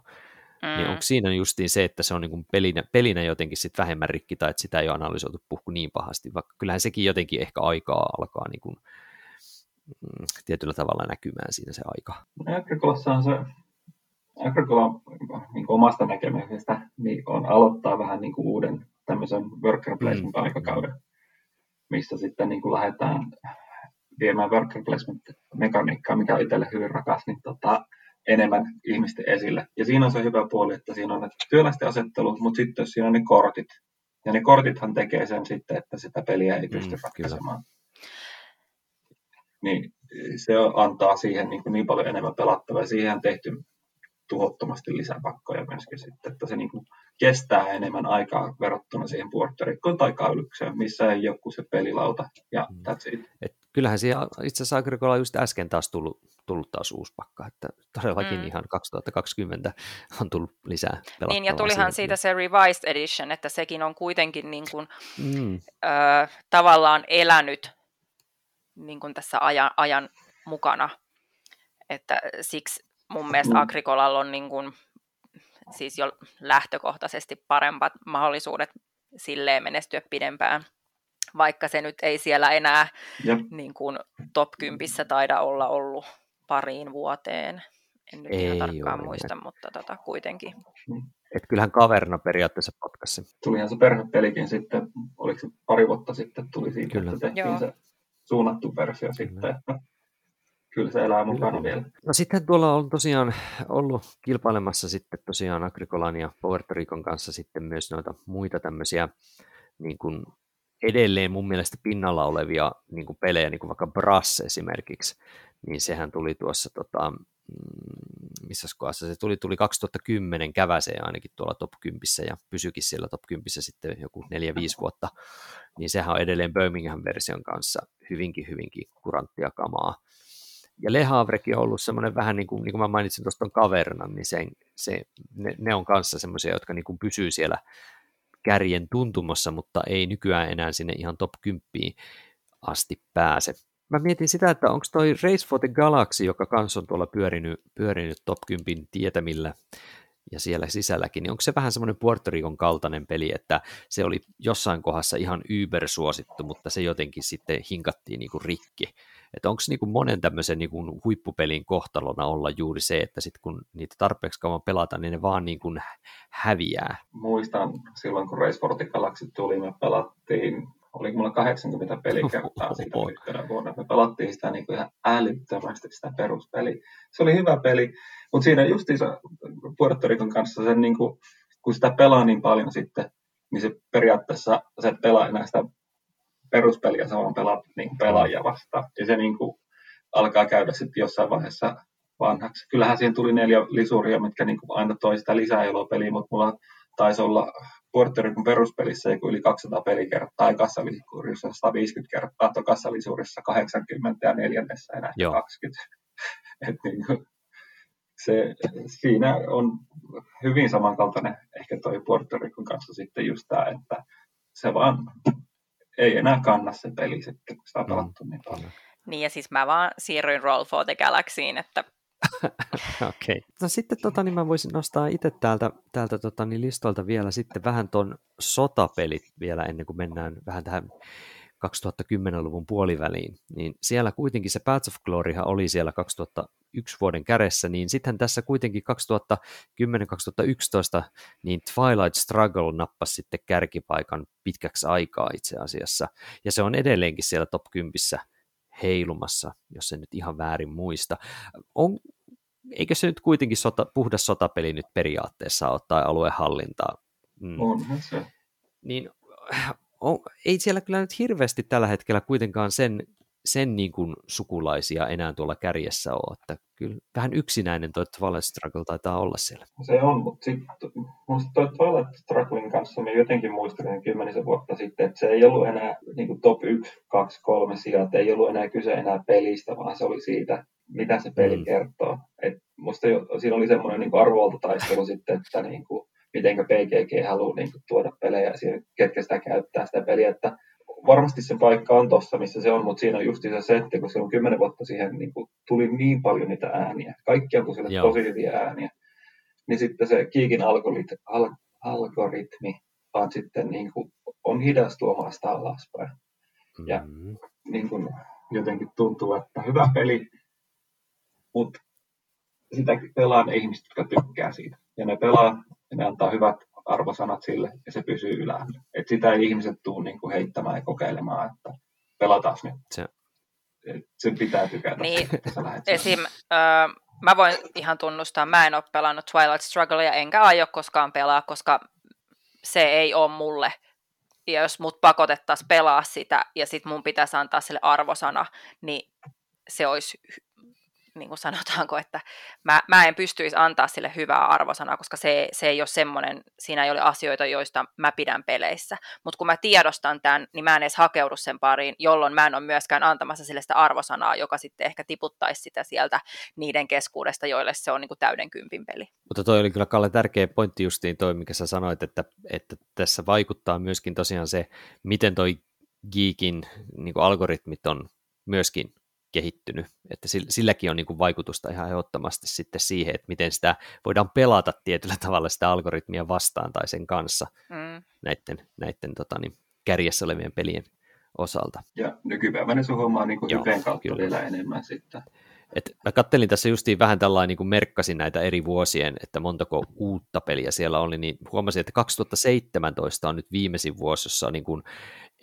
Niin mm. Niin onko siinä justiin se, että se on niin kuin pelinä, pelinä jotenkin sit vähemmän rikki tai että sitä ei ole analysoitu puhku niin pahasti, vaikka kyllähän sekin jotenkin ehkä aikaa alkaa niin kuin, mm, tietyllä tavalla näkymään siinä se aika. Agricolassa on se Agricola niin omasta näkemyksestä niin on aloittaa vähän niin kuin uuden tämmöisen worker placement mm. aikakauden, missä sitten niin kuin lähdetään viemään worker placement mekaniikkaa, mikä on itselle hyvin rakas, niin tota, enemmän ihmisten esille. Ja siinä on se hyvä puoli, että siinä on työläisten asettelu, mutta sitten siinä on ne kortit. Ja ne kortithan tekee sen sitten, että sitä peliä ei pysty mm, ratkaisemaan. Niin se antaa siihen niin, kuin niin paljon enemmän pelattavaa. Siihen on tehty tuhottomasti lisäpakkoja myöskin sitten, että se niin kuin kestää enemmän aikaa verrattuna siihen puortterikkoon tai kaulukseen, missä ei joku se pelilauta ja mm. that's it. Et kyllähän siihen itse asiassa Agricola just äsken taas tullut, tullut taas uusi pakka, että todellakin mm. ihan 2020 on tullut lisää Niin, ja tulihan siitä se Revised Edition, että sekin on kuitenkin niin kuin, mm. ö, tavallaan elänyt niin kuin tässä ajan, ajan mukana, että siksi mun mielestä mm. Agricolalla on niin kuin, siis jo lähtökohtaisesti parempat mahdollisuudet silleen menestyä pidempään, vaikka se nyt ei siellä enää niin kuin top 10 taida olla ollut pariin vuoteen. En nyt ei ihan tarkkaan ole, muista, mutta tota, kuitenkin. Mm. Et kyllähän kaverina periaatteessa potkasi. Tulihan se perhepelikin sitten, oliko se pari vuotta sitten tuli siitä, Kyllä. että tehtiin Joo. se suunnattu versio Kyllä. sitten. Kyllä se elää mukana vielä. No sitten tuolla on tosiaan ollut kilpailemassa sitten tosiaan Agricolan ja Puerto Ricon kanssa sitten myös noita muita tämmöisiä niin kuin edelleen mun mielestä pinnalla olevia niin kuin pelejä, niin kuin vaikka Brass esimerkiksi, niin sehän tuli tuossa tota, mm, missä kohdassa se tuli, tuli 2010 käväseen ainakin tuolla top 10 ja pysyikin siellä top 10 sitten joku 4-5 vuotta, niin sehän on edelleen Birmingham-version kanssa hyvinkin, hyvinkin kuranttia kamaa. Ja Le Havrekin on ollut semmoinen vähän niin kuin, niin kuin mä mainitsin tuosta Kavernan, niin se, se, ne, ne, on kanssa semmoisia, jotka niin kuin pysyy siellä kärjen tuntumossa, mutta ei nykyään enää sinne ihan top 10 asti pääse. Mä mietin sitä, että onko toi Race for the Galaxy, joka kanssa on tuolla pyörinyt, pyörinyt top 10 tietämillä ja siellä sisälläkin, niin onko se vähän semmoinen Puerto Ricon kaltainen peli, että se oli jossain kohdassa ihan ybersuosittu, mutta se jotenkin sitten hinkattiin niin kuin rikki. Että onko niin monen tämmöisen niin kuin huippupelin kohtalona olla juuri se, että sitten kun niitä tarpeeksi kauan pelataan, niin ne vaan niin kuin häviää? Muistan silloin, kun Race for the Galaxy tuli, me pelattiin oli mulla 80 pelikertaa siitä yhtenä vuonna. Me pelattiin sitä niin kuin ihan älyttömästi sitä peruspeliä. Se oli hyvä peli, mutta siinä justiinsa Puerto Ricon kanssa sen, niin kuin, kun sitä pelaa niin paljon sitten, niin se periaatteessa se et pelaa enää sitä peruspeliä, se vaan pelaa niin pelaajia vastaan. Ja se niin kuin, alkaa käydä sitten jossain vaiheessa vanhaksi. Kyllähän siihen tuli neljä lisuria, mitkä niin kuin aina toi sitä lisää peliä, mutta mulla taisi olla Puerto Ricon peruspelissä joku yli 200 pelikertaa, tai kassalisuurissa 150 kertaa, to kassalisuurissa 80 ja neljännessä enää Joo. 20. Et niin kuin, se, siinä on hyvin samankaltainen ehkä toi Puerto Ricon kanssa sitten just tämä, että se vaan ei enää kanna se peli sitten, kun sitä on mm. pelattu niin paljon. Niin ja siis mä vaan siirryin Roll for the Galaxyin, että Okei. Okay. No sitten tota, niin mä voisin nostaa itse täältä, täältä tota, niin listoilta vielä sitten vähän ton sotapelit vielä ennen kuin mennään vähän tähän 2010-luvun puoliväliin, niin siellä kuitenkin se Paths of Gloryhan oli siellä 2001 vuoden kädessä, niin sitten tässä kuitenkin 2010-2011 niin Twilight Struggle nappasi sitten kärkipaikan pitkäksi aikaa itse asiassa, ja se on edelleenkin siellä top 10 heilumassa, jos en nyt ihan väärin muista. On, eikö se nyt kuitenkin sota, puhdas sotapeli nyt periaatteessa ole tai aluehallintaa? Mm. On se. Niin on, ei siellä kyllä nyt hirveästi tällä hetkellä kuitenkaan sen, sen niin kuin sukulaisia enää tuolla kärjessä ole, että kyllä vähän yksinäinen tuo Twilight Struggle taitaa olla siellä. Se on, mutta sitten minusta tuo Twilight Strugglein kanssa me jotenkin muistelin kymmenisen vuotta sitten, että se ei ollut enää niin kuin top 1, 2, 3 sijat, ei ollut enää kyse enää pelistä, vaan se oli siitä, mitä se peli mm. kertoo. Et musta jo, siinä oli semmoinen niin arvovaltataistelu sitten, että niin kuin, miten PGG haluaa niin kuin, tuoda pelejä siihen, ketkä sitä käyttää sitä peliä, että varmasti se paikka on tuossa, missä se on, mutta siinä on just se, että kun on kymmenen vuotta siihen niin kuin, tuli niin paljon niitä ääniä, kaikki on sille tosi hyviä ääniä, niin sitten se Kiikin algoritmi, al, algoritmi vaan sitten niin kuin, on hidas tuomaan sitä alaspäin. Mm-hmm. Ja niin kuin, jotenkin tuntuu, että hyvä peli, mutta sitä pelaa ne ihmiset, jotka tykkää siitä. Ja ne pelaa, ja ne antaa hyvät arvosanat sille, ja se pysyy ylhäällä. Et sitä ei ihmiset tule niin kuin heittämään ja kokeilemaan, että pelataan nyt. Se. Et sen pitää tykätä. Niin, esim, äh, mä voin ihan tunnustaa, mä en ole pelannut Twilight Strugglea, enkä aio koskaan pelaa, koska se ei ole mulle ja jos mut pakotettaisiin pelaa sitä ja sitten mun pitäisi antaa sille arvosana, niin se olisi niin kuin sanotaanko, että mä, mä en pystyisi antaa sille hyvää arvosanaa, koska se, se ei ole semmoinen, siinä ei ole asioita, joista mä pidän peleissä. Mutta kun mä tiedostan tämän, niin mä en edes hakeudu sen pariin, jolloin mä en ole myöskään antamassa sille sitä arvosanaa, joka sitten ehkä tiputtaisi sitä sieltä niiden keskuudesta, joille se on niin kuin täyden kympin peli. Mutta toi oli kyllä Kalle tärkeä pointti justiin toi, mikä sä sanoit, että, että tässä vaikuttaa myöskin tosiaan se, miten toi Geekin niin algoritmit on myöskin kehittynyt, että silläkin on niin kuin vaikutusta ihan ehdottomasti sitten siihen, että miten sitä voidaan pelata tietyllä tavalla sitä algoritmia vastaan tai sen kanssa mm. näiden, näiden tota, niin, kärjessä olevien pelien osalta. Ja nykypäivänä se homma on niin kuin kautta kyllä. vielä enemmän sitten. Et mä kattelin tässä justiin vähän tällainen, niin kuin merkkasin näitä eri vuosien, että montako uutta peliä siellä oli, niin huomasin, että 2017 on nyt viimeisin vuosi, jossa on niin kuin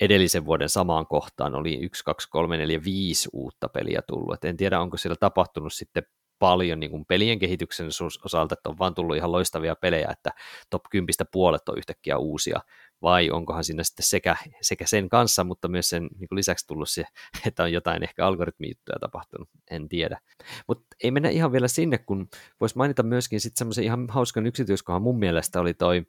edellisen vuoden samaan kohtaan oli 1, 2, 3, 4, 5 uutta peliä tullut. Et en tiedä, onko siellä tapahtunut sitten paljon niin kuin pelien kehityksen osalta, että on vaan tullut ihan loistavia pelejä, että top 10 puolet on yhtäkkiä uusia, vai onkohan siinä sitten sekä, sekä sen kanssa, mutta myös sen niin kuin lisäksi tullut se, että on jotain ehkä algoritmijuttuja tapahtunut, en tiedä. Mutta ei mennä ihan vielä sinne, kun voisi mainita myöskin sitten semmoisen ihan hauskan yksityiskohan mun mielestä oli toi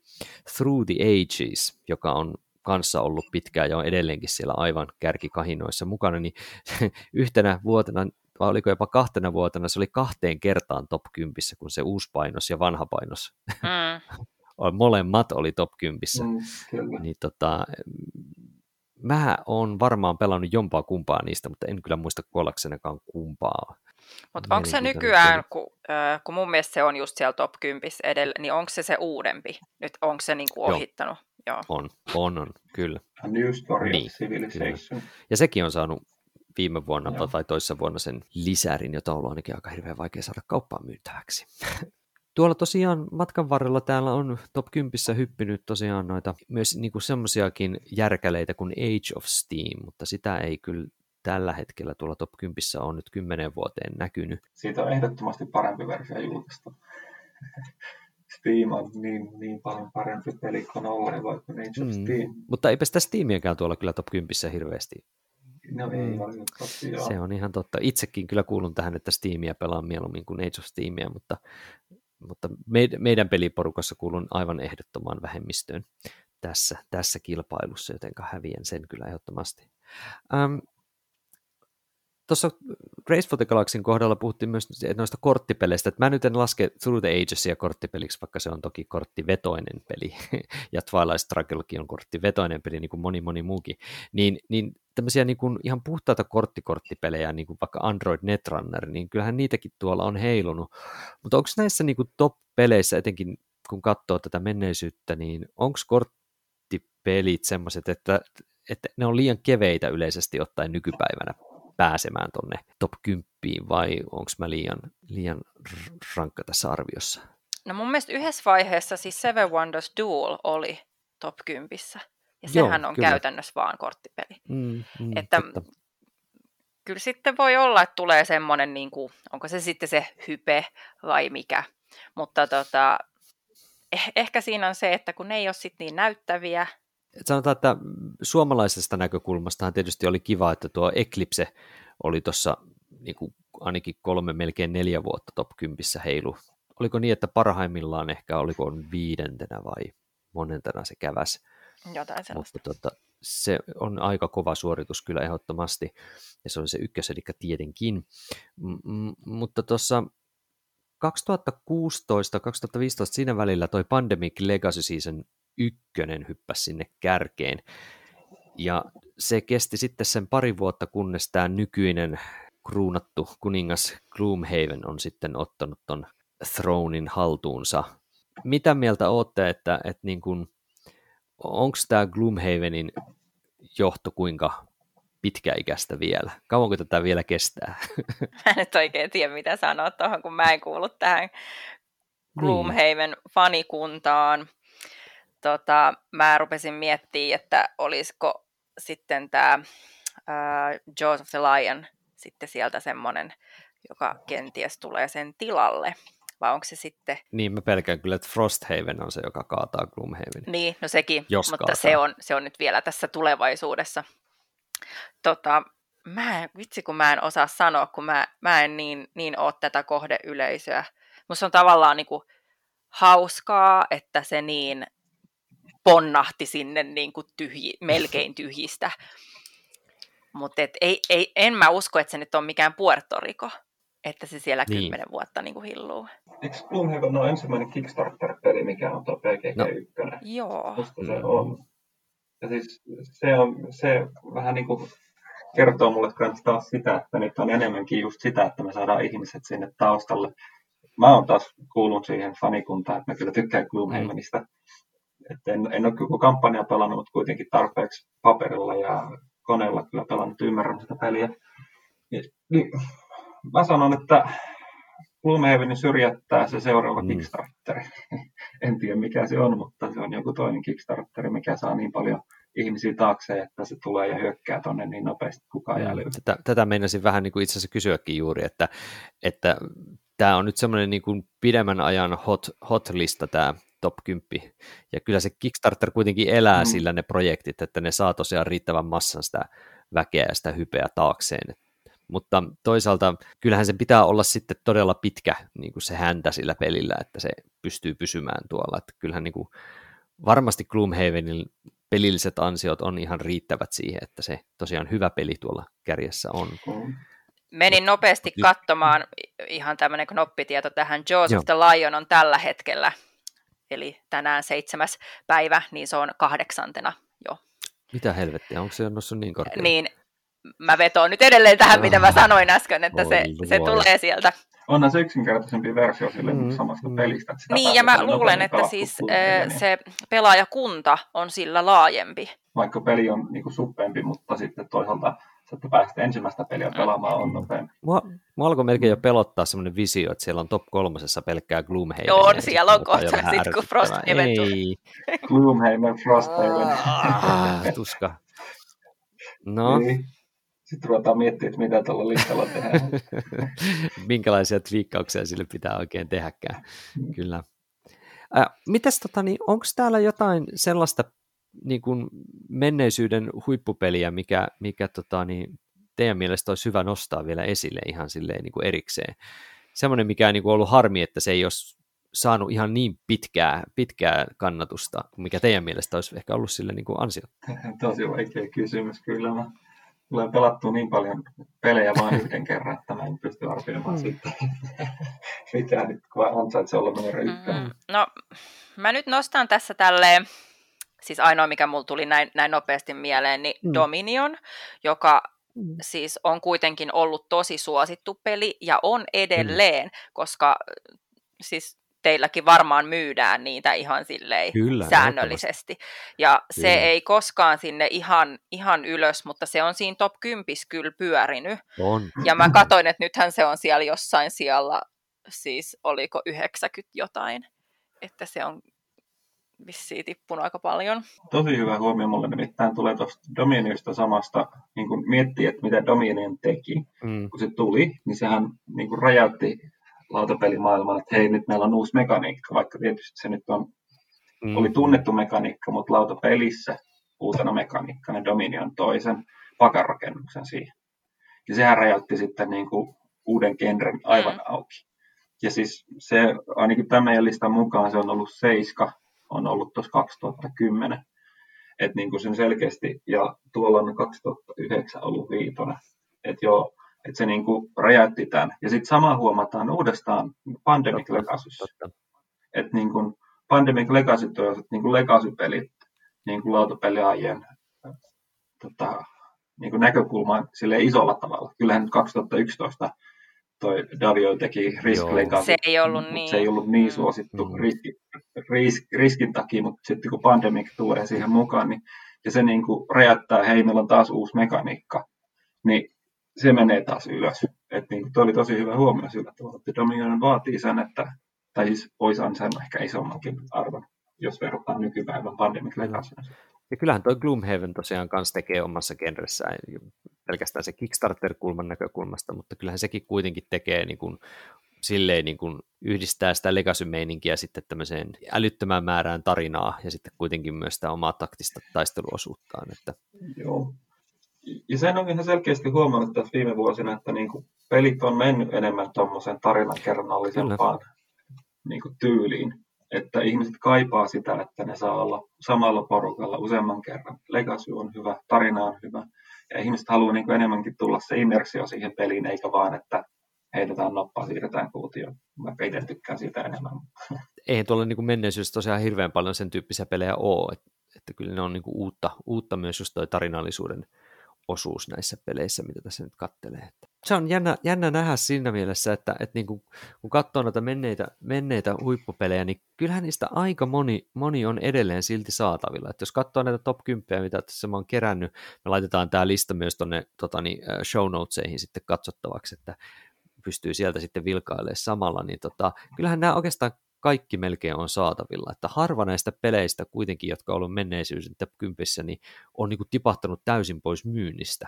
Through the Ages, joka on kanssa ollut pitkään ja on edelleenkin siellä aivan kärkikahinoissa mukana, niin yhtenä vuotena, vai oliko jopa kahtena vuotena, se oli kahteen kertaan top 10, kun se uusi painos ja vanha painos. Mm. Molemmat oli top 10. Mm, niin tota, mä oon varmaan pelannut jompaa kumpaa niistä, mutta en kyllä muista kuollaksenakaan kumpaa. Mutta onko se nykyään, kun, äh, kun mun mielestä se on just siellä top 10 edellä, niin onko se se uudempi? Nyt onko se niinku ohittanut? Joo. Joo. On, on, on, kyllä. A New Story niin, of Civilization. Kyllä. Ja sekin on saanut viime vuonna Joo. tai toissa vuonna sen lisärin, jota on ollut ainakin aika hirveän vaikea saada kauppaan myytäväksi. Tuolla tosiaan matkan varrella täällä on top 10 hyppinyt tosiaan noita myös niinku semmoisiakin järkäleitä kuin Age of Steam, mutta sitä ei kyllä tällä hetkellä tuolla top 10 on nyt kymmenen vuoteen näkynyt. Siitä on ehdottomasti parempi versio julkaistu. Steam on niin, niin paljon parempi peli kuin olleen vaikka Age of mm. Steam. Mutta eipä sitä Steamiäkään tuolla kyllä top 10 hirveästi. No ei mm. Se on ihan totta. Itsekin kyllä kuulun tähän, että Steamia pelaan mieluummin kuin Age of Steamia, mutta, mutta meidän peliporukassa kuulun aivan ehdottomaan vähemmistöön tässä, tässä kilpailussa, joten häviän sen kyllä ehdottomasti. Ähm, tuossa Grace for the Galaxyn kohdalla puhuttiin myös noista korttipeleistä, että mä nyt en laske Through the Agesia korttipeliksi, vaikka se on toki korttivetoinen peli, ja Twilight Strugglekin on korttivetoinen peli, niin kuin moni moni muukin, niin, niin tämmöisiä niin kuin ihan puhtaita korttikorttipelejä, niin kuin vaikka Android Netrunner, niin kyllähän niitäkin tuolla on heilunut, mutta onko näissä niin kuin top-peleissä, etenkin kun katsoo tätä menneisyyttä, niin onko korttipelit semmoiset, että, että ne on liian keveitä yleisesti ottaen nykypäivänä pääsemään tonne top 10 vai onko mä liian, liian rankka tässä arviossa? No mun mielestä yhdessä vaiheessa siis Seven Wonders Duel oli top 10. Ja sehän Joo, on kyllä. käytännössä vaan korttipeli. Mm, mm, että totta. kyllä sitten voi olla, että tulee semmoinen, niin kuin, onko se sitten se hype vai mikä. Mutta tota, eh, ehkä siinä on se, että kun ne ei ole sitten niin näyttäviä, sanotaan, että suomalaisesta näkökulmastahan tietysti oli kiva, että tuo Eclipse oli tuossa niin ainakin kolme, melkein neljä vuotta top 10 heilu. Oliko niin, että parhaimmillaan ehkä oliko viidentenä vai monentena se käväs? Jotain sellaista. Mutta tota, se on aika kova suoritus kyllä ehdottomasti, ja se on se eli tietenkin. M- mutta tuossa 2016-2015 siinä välillä toi Pandemic Legacy Season ykkönen hyppäsi sinne kärkeen, ja se kesti sitten sen pari vuotta, kunnes tämä nykyinen kruunattu kuningas Gloomhaven on sitten ottanut ton Thronein haltuunsa. Mitä mieltä olette, että, että niin kun, onko tämä Gloomhavenin johto kuinka pitkäikäistä vielä? Kauanko tätä vielä kestää? Mä en nyt oikein tiedä, mitä sanoa tuohon, kun mä en kuulu tähän Gloomhaven niin. fanikuntaan. Tota, mä rupesin miettimään, että olisiko sitten tämä uh, Jaws of the Lion sitten sieltä semmoinen, joka kenties tulee sen tilalle vai onko se sitten... Niin, mä pelkään kyllä, että Frosthaven on se, joka kaataa Gloomhaven. Niin, no sekin, Jos mutta se on, se on nyt vielä tässä tulevaisuudessa. Tota, mä en, vitsi kun mä en osaa sanoa, kun mä, mä en niin, niin ole tätä kohdeyleisöä. Musta on tavallaan niin kuin hauskaa, että se niin ponnahti sinne niin kuin tyhji, melkein tyhjistä. Mutta ei, ei, en mä usko, että se nyt on mikään Puerto Rico että se siellä niin. kymmenen vuotta niin kuin hilluu. Eikö Gloomhaven ole ensimmäinen Kickstarter-peli, mikä on tuo PGG1? No. Joo. Musta se on. Ja siis se, on, se vähän niin kuin kertoo mulle että taas sitä, että nyt on enemmänkin just sitä, että me saadaan ihmiset sinne taustalle. Mä oon taas kuullut siihen fanikuntaan, että mä kyllä tykkään Gloomhavenista. Mm. Että en, en ole koko kampanjaa pelannut, mutta kuitenkin tarpeeksi paperilla ja koneella kyllä pelannut, ymmärrän sitä peliä. Niin, mä sanon, että Gloomhavenin syrjättää se seuraava mm. Kickstarter. en tiedä mikä se on, mutta se on joku toinen Kickstarter, mikä saa niin paljon ihmisiä taakse, että se tulee ja hyökkää tonne niin nopeasti kukaan jää tätä, tätä meinasin vähän niin kuin itse asiassa kysyäkin juuri, että, että tämä on nyt semmoinen niin kuin pidemmän ajan hot, hot lista tämä top 10. Ja kyllä se Kickstarter kuitenkin elää mm. sillä ne projektit, että ne saa tosiaan riittävän massan sitä väkeä ja sitä hypeä taakseen mutta toisaalta kyllähän se pitää olla sitten todella pitkä niin kuin se häntä sillä pelillä, että se pystyy pysymään tuolla. Että kyllähän niin kuin, varmasti Gloomhavenin pelilliset ansiot on ihan riittävät siihen, että se tosiaan hyvä peli tuolla kärjessä on. Menin nopeasti katsomaan ihan tämmöinen knoppitieto tähän. Jaws of the Lion on tällä hetkellä, eli tänään seitsemäs päivä, niin se on kahdeksantena jo. Mitä helvettiä, onko se noussut niin korkealle? Niin, mä vetoon nyt edelleen tähän, mitä mä sanoin äsken, että se, se tulee sieltä. Onhan se yksinkertaisempi versio sille mm, samasta mm. pelistä. Että sitä niin, ja mä luulen, että siis äh, se pelaajakunta on sillä laajempi. Vaikka peli on niin kuin suppeempi, mutta sitten toisaalta että päästä ensimmäistä peliä mm. pelaamaan on nopeampi. Mua, mua alkoi melkein jo pelottaa semmoinen visio, että siellä on top kolmosessa pelkkää Gloomhaven. Joo, on, siellä on kohta sitten, kun Frosthaven Ei. Gloomhaven, Frosthaven. Ah, tuska. No, niin. Sitten ruvetaan miettimään, että mitä tuolla listalla tehdään. Minkälaisia twiikkauksia sille pitää oikein tehdäkään. Mm. Kyllä. Äh, mites tota, niin, onko täällä jotain sellaista niin kuin menneisyyden huippupeliä, mikä, mikä tota, niin, teidän mielestä olisi hyvä nostaa vielä esille ihan silleen niin kuin erikseen? Semmoinen, mikä on niin kuin ollut harmi, että se ei olisi saanut ihan niin pitkää, pitkää kannatusta, mikä teidän mielestä olisi ehkä ollut sille niin kuin ansio? Tosi vaikea kysymys kyllä. Mä tulee pelattua niin paljon pelejä vain yhden kerran, että mä en pysty arvioimaan mm. siitä, mikä nyt ansaitsee olla numero ykkönen. Mm, no, mä nyt nostan tässä tälleen, siis ainoa mikä mulla tuli näin, näin nopeasti mieleen, niin mm. Dominion, joka mm. siis on kuitenkin ollut tosi suosittu peli ja on edelleen, mm. koska siis teilläkin varmaan myydään niitä ihan silleen kyllä, säännöllisesti. Ja kyllä. se ei koskaan sinne ihan, ihan ylös, mutta se on siinä top 10 kyllä pyörinyt. On. Ja mä katsoin, että nythän se on siellä jossain siellä, siis oliko 90 jotain, että se on vissiin tippunut aika paljon. Tosi hyvä huomio mulle nimittäin tulee tuosta Dominionista samasta, niin kun miettii, että mitä Dominion teki, mm. kun se tuli, niin sehän niin kun räjäytti lautapelimaailmaan, että hei, nyt meillä on uusi mekaniikka, vaikka tietysti se nyt on, mm. oli tunnettu mekaniikka, mutta lautapelissä uutena mekaniikkana Dominion toisen pakarakennuksen siihen. Ja sehän räjäytti sitten niin kuin uuden genren aivan mm. auki. Ja siis se, ainakin tämän meidän listan mukaan se on ollut seiska, on ollut tuossa 2010. Että niin kuin sen selkeästi, ja tuolla on 2009 ollut viitonen. Että joo, että se niin kuin räjäytti tämän. Ja sitten sama huomataan uudestaan Pandemic Legacyssä. Että niin kuin Pandemic Legacy on niin kuin Legacy-pelit niin kuin lautapeliajien tota, niin kuin näkökulma sille isolla tavalla. Kyllähän 2011 toi Davio teki Risk Legacy. Se ei ollut niin. Se ei ollut niin mm. suosittu mm. riski, risk, riskin takia, mutta sitten kun Pandemic tulee siihen mukaan, niin, ja se niin kuin räjäyttää, hei, meillä on taas uusi mekaniikka, niin se menee taas ylös. Et niin kuin, oli tosi hyvä huomio sillä tavalla, että Dominion vaatii sen, että, tai siis voisi ansainnut ehkä isommankin arvon, jos verrataan nykypäivän Pandemic Legacy. Ja kyllähän toi Gloomhaven tosiaan kanssa tekee omassa genressään, pelkästään se Kickstarter-kulman näkökulmasta, mutta kyllähän sekin kuitenkin tekee niin kuin, silleen niin kuin yhdistää sitä legacy-meininkiä sitten tämmöiseen älyttömään määrään tarinaa ja sitten kuitenkin myös sitä omaa taktista taisteluosuuttaan. Että... Joo. Ja sen on ihan selkeästi huomannut tässä viime vuosina, että niin kuin pelit on mennyt enemmän tuommoisen tarinankerronnallisempaan niin kuin tyyliin että ihmiset kaipaa sitä, että ne saa olla samalla porukalla useamman kerran. Legacy on hyvä, tarina on hyvä, ja ihmiset haluaa niin kuin enemmänkin tulla se immersio siihen peliin, eikä vaan, että heitetään nappaa, siirretään kuutio, vaikka itse tykkään siitä enemmän. Eihän tuolla niin menneisyydessä tosiaan hirveän paljon sen tyyppisiä pelejä ole, että, että kyllä ne on niin kuin uutta, uutta myös just toi tarinallisuuden osuus näissä peleissä, mitä tässä nyt kattelee. Se on jännä, jännä nähdä siinä mielessä, että, että niin kuin, kun katsoo näitä menneitä, menneitä huippupelejä, niin kyllähän niistä aika moni, moni on edelleen silti saatavilla. Että jos katsoo näitä top 10, mitä tässä mä oon kerännyt, me laitetaan tämä lista myös tuonne tota, niin, show notesihin sitten katsottavaksi, että pystyy sieltä sitten vilkailemaan samalla, niin tota, kyllähän nämä oikeastaan kaikki melkein on saatavilla. Että harva näistä peleistä kuitenkin, jotka on ollut menneisyys kympissä, niin on niin kuin tipahtanut täysin pois myynnistä.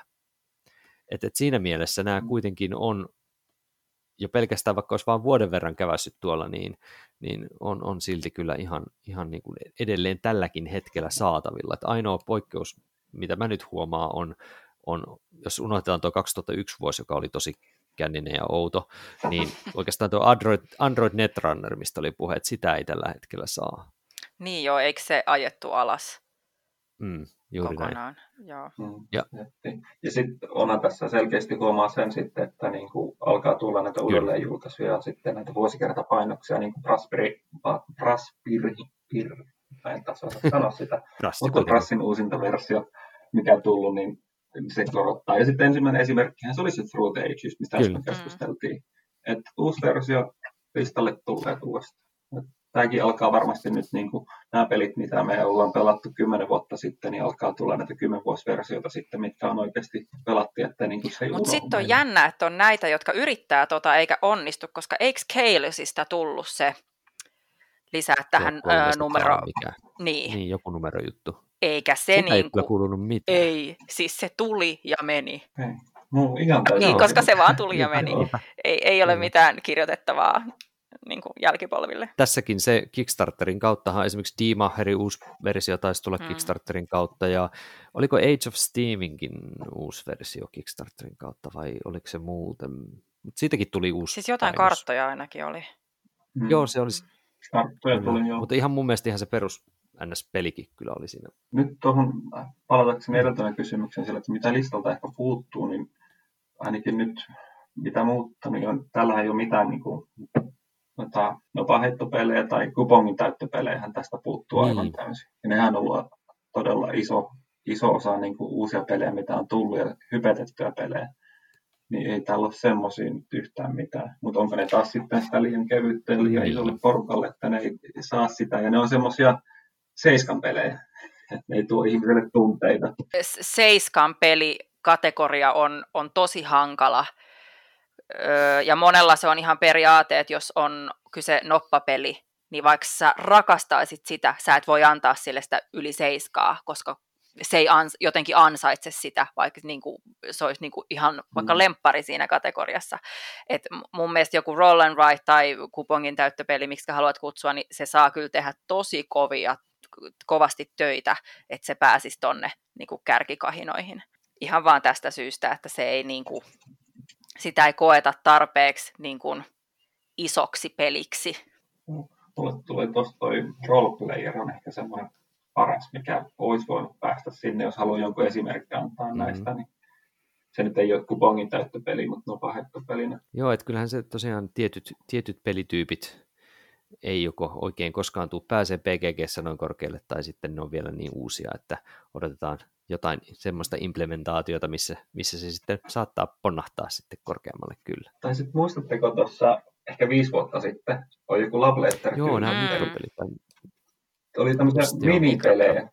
Et, et siinä mielessä nämä mm. kuitenkin on, jo pelkästään vaikka olisi vain vuoden verran kävässyt tuolla, niin, niin on, on silti kyllä ihan, ihan niin kuin edelleen tälläkin hetkellä saatavilla. Et ainoa poikkeus, mitä mä nyt huomaan, on, on jos unohdetaan tuo 2001 vuosi, joka oli tosi känninen ja outo, niin oikeastaan tuo Android, Android Netrunner, mistä oli puhe, että sitä ei tällä hetkellä saa. Niin joo, eikö se ajettu alas mm, juuri kokonaan? Näin. Joo. Mm, ja, ja sitten onhan tässä selkeästi huomaa sen sitten, että niin kuin alkaa tulla näitä uudelleenjulkaisuja ja sitten näitä vuosikertapainoksia, niin kuin Raspberry, Raspberry, Raspberry mä en taas osaa sanoa sitä, mutta Rassin uusinta versio, mikä on tullut, niin se korottaa. Ja sitten ensimmäinen esimerkki, se oli se Through the Ages, mistä äsken keskusteltiin. Että uusi versio listalle tulee uudestaan. Tämäkin alkaa varmasti nyt, niin kuin nämä pelit, mitä me ollaan pelattu kymmenen vuotta sitten, niin alkaa tulla näitä kymmenvuosiversioita sitten, mitkä on oikeasti pelattu, että niin kuin se Mutta sitten on jännä, että on näitä, jotka yrittää tota eikä onnistu, koska eikö Kalesista tullut se lisää tähän numero... Niin. niin, joku juttu. Eikä se Sitä niin kuin, kuulunut mitään. Ei, siis se tuli ja meni. Ei. No, ihan niin, koska se vaan tuli ja meni. Ei, ei ole mitään kirjoitettavaa niin kuin jälkipolville. Tässäkin se Kickstarterin kauttahan esimerkiksi D-Maherin uusi versio taisi tulla hmm. Kickstarterin kautta, ja oliko Age of Steaminkin uusi versio Kickstarterin kautta, vai oliko se muuten? Mutta siitäkin tuli uusi Siis jotain painos. karttoja ainakin oli. Hmm. Joo, se olisi. Karttoja tuli, joo. Mutta ihan mun mielestä ihan se perus NS-pelikin kyllä oli siinä. Nyt tuohon palatakseni edeltävän kysymyksen sillä, että mitä listalta ehkä puuttuu, niin ainakin nyt mitä muuttaa, niin on, tällä ei ole mitään niin kuin, tota, nopaheittopelejä tai kupongin täyttöpelejä tästä puuttuu niin. aivan täysin. Ja nehän on ollut todella iso, iso osa niin kuin uusia pelejä, mitä on tullut ja hypetettyjä pelejä. Niin ei täällä ole semmoisia nyt yhtään mitään. Mutta onko ne taas sitten sitä liian kevyttä ja liian niin. isolle porukalle, että ne ei saa sitä. Ja ne on semmoisia seiskan pelejä. ne ei tuo ihmiselle tunteita. Seiskan pelikategoria on, on tosi hankala. Öö, ja monella se on ihan periaate, että jos on kyse noppapeli, niin vaikka sä rakastaisit sitä, sä et voi antaa sille sitä yli seiskaa, koska se ei ans, jotenkin ansaitse sitä, vaikka niin kuin, se olisi niin kuin ihan vaikka mm. lemppari siinä kategoriassa. Et mun mielestä joku roll and write tai kupongin täyttöpeli, miksi haluat kutsua, niin se saa kyllä tehdä tosi kovia kovasti töitä, että se pääsisi tonne niin kuin kärkikahinoihin. Ihan vaan tästä syystä, että se ei niin kuin, sitä ei koeta tarpeeksi niin kuin, isoksi peliksi. Mulle tuli tuosta toi roleplayer on ehkä semmoinen paras, mikä olisi voinut päästä sinne, jos haluaa jonkun esimerkki antaa mm-hmm. näistä, niin se nyt ei ole kupongin täyttöpeli, mutta no pelinä. Joo, että kyllähän se tosiaan tietyt, tietyt pelityypit ei joko oikein koskaan tule pääsee PGGssä noin korkealle, tai sitten ne on vielä niin uusia, että odotetaan jotain semmoista implementaatiota, missä, missä se sitten saattaa ponnahtaa sitten korkeammalle kyllä. Tai sitten muistatteko tuossa ehkä viisi vuotta sitten, oli joku Love Letter. Joo, nämä mm. mikropelit. Oli tämmöisiä minipelejä,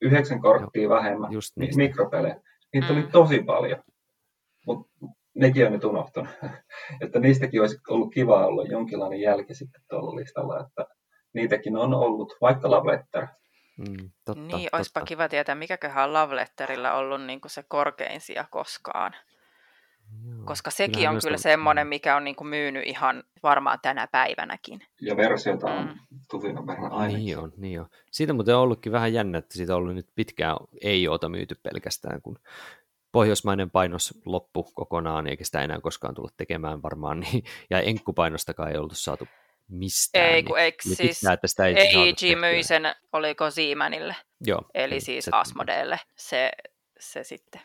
yhdeksän korttia Joo, vähemmän, just mikropelejä. Niitä mm. oli tosi paljon, mutta nekin on nyt unohtunut. että niistäkin olisi ollut kiva olla jonkinlainen jälki sitten tuolla listalla, että niitäkin on ollut, vaikka Love Letter. Mm, totta, niin, totta. olisipa kiva tietää, mikäköhän on Love Letterillä ollut niin kuin se korkein sija koskaan. Joo, Koska sekin on kyllä semmoinen, mikä on niin kuin myynyt ihan varmaan tänä päivänäkin. Ja versiota on mm. tuvinan verran ainakin. Niin on, niin on. Siitä on muuten ollutkin vähän jännä, että siitä on ollut nyt pitkään ei ota myyty pelkästään, kun pohjoismainen painos loppu kokonaan, eikä sitä enää koskaan tulla tekemään varmaan, niin, ja enkkupainostakaan ei ollut saatu mistään. Ei, kun eikö niin siis että sitä ei EIG myi sen, oliko Siemänille, Joo, eli niin, siis se, Asmodeelle, se, se sitten.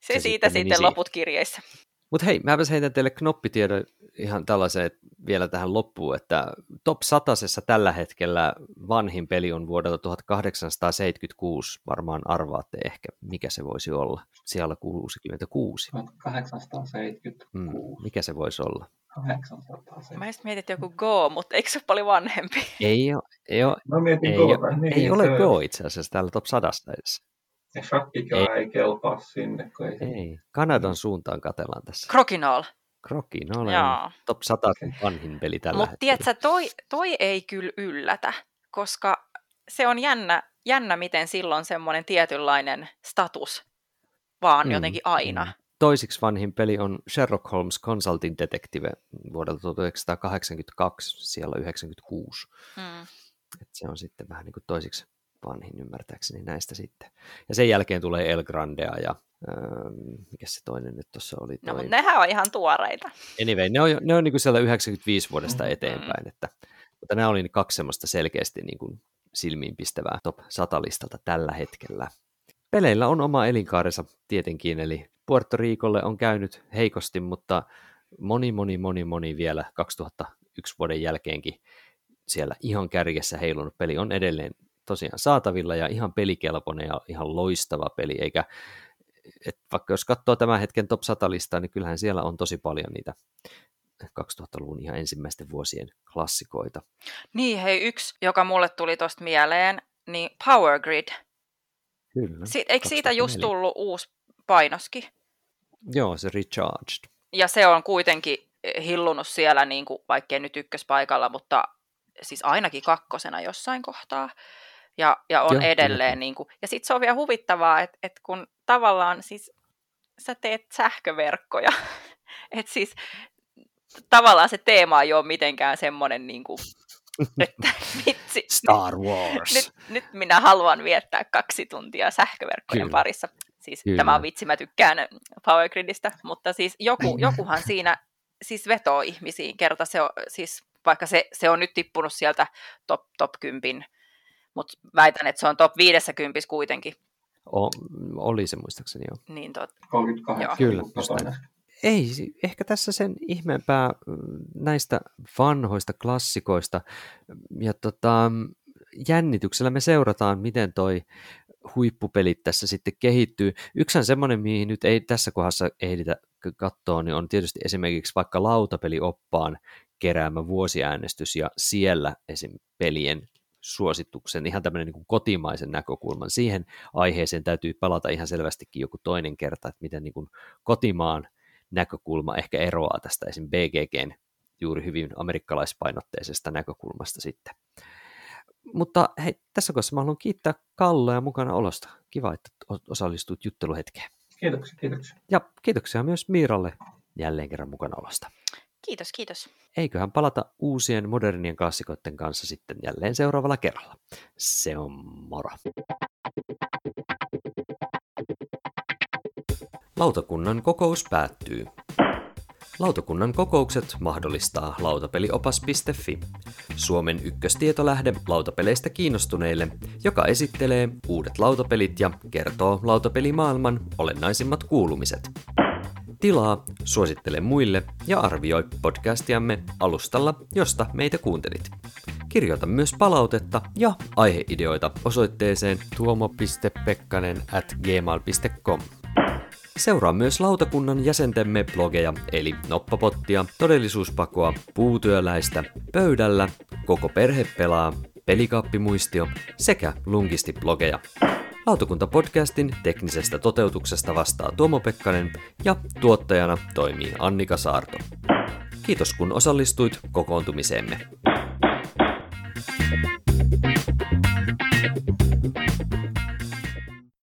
Se, se siitä sitten, sitten loput kirjeissä. Mutta hei, mä heitän teille knoppitiedon ihan tällaisen vielä tähän loppuun, että top 100 tällä hetkellä vanhin peli on vuodelta 1876, varmaan arvaatte ehkä, mikä se voisi olla, siellä 66. 1876. Mm, mikä se voisi olla? 800. Mä just mietin, että joku Go, mutta eikö se ole paljon vanhempi? Ei ole, ei ole, Mä mietin ei, Go, ole, niin, ei ole Go itse asiassa täällä top 100 edes. Ja shakkikaan ei, ei kelpaa sinne. Kun ei, ei. Kanadan suuntaan katellaan tässä. Crokinole. Crokinole on top 100 vanhin peli tällä Mutta tiedätkö, toi, toi ei kyllä yllätä, koska se on jännä, jännä miten silloin semmoinen tietynlainen status vaan mm, jotenkin aina. Mm. Toisiksi vanhin peli on Sherlock Holmes Consulting Detective vuodelta 1982, siellä 96. Mm. Et se on sitten vähän niin kuin toisiksi vanhin ymmärtääkseni näistä sitten. Ja sen jälkeen tulee El Grandea ja öö, mikä se toinen nyt tuossa oli? Toi... No, mutta nehän on ihan tuoreita. Anyway, ne on, ne on niin kuin siellä 95 vuodesta mm-hmm. eteenpäin, että, mutta nämä oli kaksi semmoista selkeästi niin kuin silmiinpistävää top 100 listalta tällä hetkellä. Peleillä on oma elinkaarensa tietenkin, eli Puerto Ricolle on käynyt heikosti, mutta moni, moni, moni, moni vielä 2001 vuoden jälkeenkin siellä ihan kärjessä heilunut peli on edelleen tosiaan saatavilla ja ihan pelikelpoinen ja ihan loistava peli, eikä et vaikka jos katsoo tämän hetken top 100 listaa, niin kyllähän siellä on tosi paljon niitä 2000-luvun ihan ensimmäisten vuosien klassikoita. Niin, hei, yksi, joka mulle tuli tuosta mieleen, niin Power Grid. Kyllä. Si- eikö siitä just tullut uusi painoski? Joo, se Recharged. Ja se on kuitenkin hillunut siellä, niin kuin, vaikkei nyt ykköspaikalla, mutta siis ainakin kakkosena jossain kohtaa ja, ja on Joo, edelleen. Niin kuin, ja sitten se on vielä huvittavaa, että, että kun tavallaan siis sä teet sähköverkkoja, että siis tavallaan se teema ei ole mitenkään semmoinen, niin kuin, että vitsi, Star Wars. Nyt, nyt minä haluan viettää kaksi tuntia sähköverkkojen Kyllä. parissa. Siis Kyllä. tämä on vitsi, mä tykkään Power Gridistä, mutta siis joku, jokuhan siinä siis vetoo ihmisiin kerta se on, siis vaikka se, se on nyt tippunut sieltä top, top 10 mutta väitän, että se on top 50 kuitenkin. O, oli se muistaakseni jo. Niin tot... 38. Kyllä. Ei, ehkä tässä sen ihmeempää näistä vanhoista klassikoista. Ja tota, jännityksellä me seurataan, miten toi huippupelit tässä sitten kehittyy. Yksi semmoinen, mihin nyt ei tässä kohdassa ehditä katsoa, niin on tietysti esimerkiksi vaikka lautapelioppaan keräämä vuosiäänestys ja siellä esim. pelien suosituksen, ihan tämmöinen niin kotimaisen näkökulman. Siihen aiheeseen täytyy palata ihan selvästikin joku toinen kerta, että miten niin kuin kotimaan näkökulma ehkä eroaa tästä esim. BGGn juuri hyvin amerikkalaispainotteisesta näkökulmasta sitten. Mutta hei, tässä kohdassa mä haluan kiittää Kalloa mukana olosta. Kiva, että osallistut jutteluhetkeen. Kiitoksia, kiitoksia. Ja kiitoksia myös Miiralle jälleen kerran mukana olosta. Kiitos, kiitos. Eiköhän palata uusien modernien klassikoiden kanssa sitten jälleen seuraavalla kerralla. Se on moro. Lautakunnan kokous päättyy. Lautakunnan kokoukset mahdollistaa lautapeliopas.fi, Suomen ykköstietolähde lautapeleistä kiinnostuneille, joka esittelee uudet lautapelit ja kertoo lautapelimaailman olennaisimmat kuulumiset. Tilaa, suosittele muille ja arvioi podcastiamme alustalla, josta meitä kuuntelit. Kirjoita myös palautetta ja aiheideoita osoitteeseen tuomo.pekkanen at gmail.com. Seuraa myös lautakunnan jäsentemme blogeja, eli Noppapottia, Todellisuuspakoa, Puutyöläistä, Pöydällä, Koko perhe pelaa, Pelikaappimuistio sekä Lungisti-blogeja. Lautakunta-podcastin teknisestä toteutuksesta vastaa Tuomo Pekkanen ja tuottajana toimii Annika Saarto. Kiitos kun osallistuit kokoontumiseemme. thank you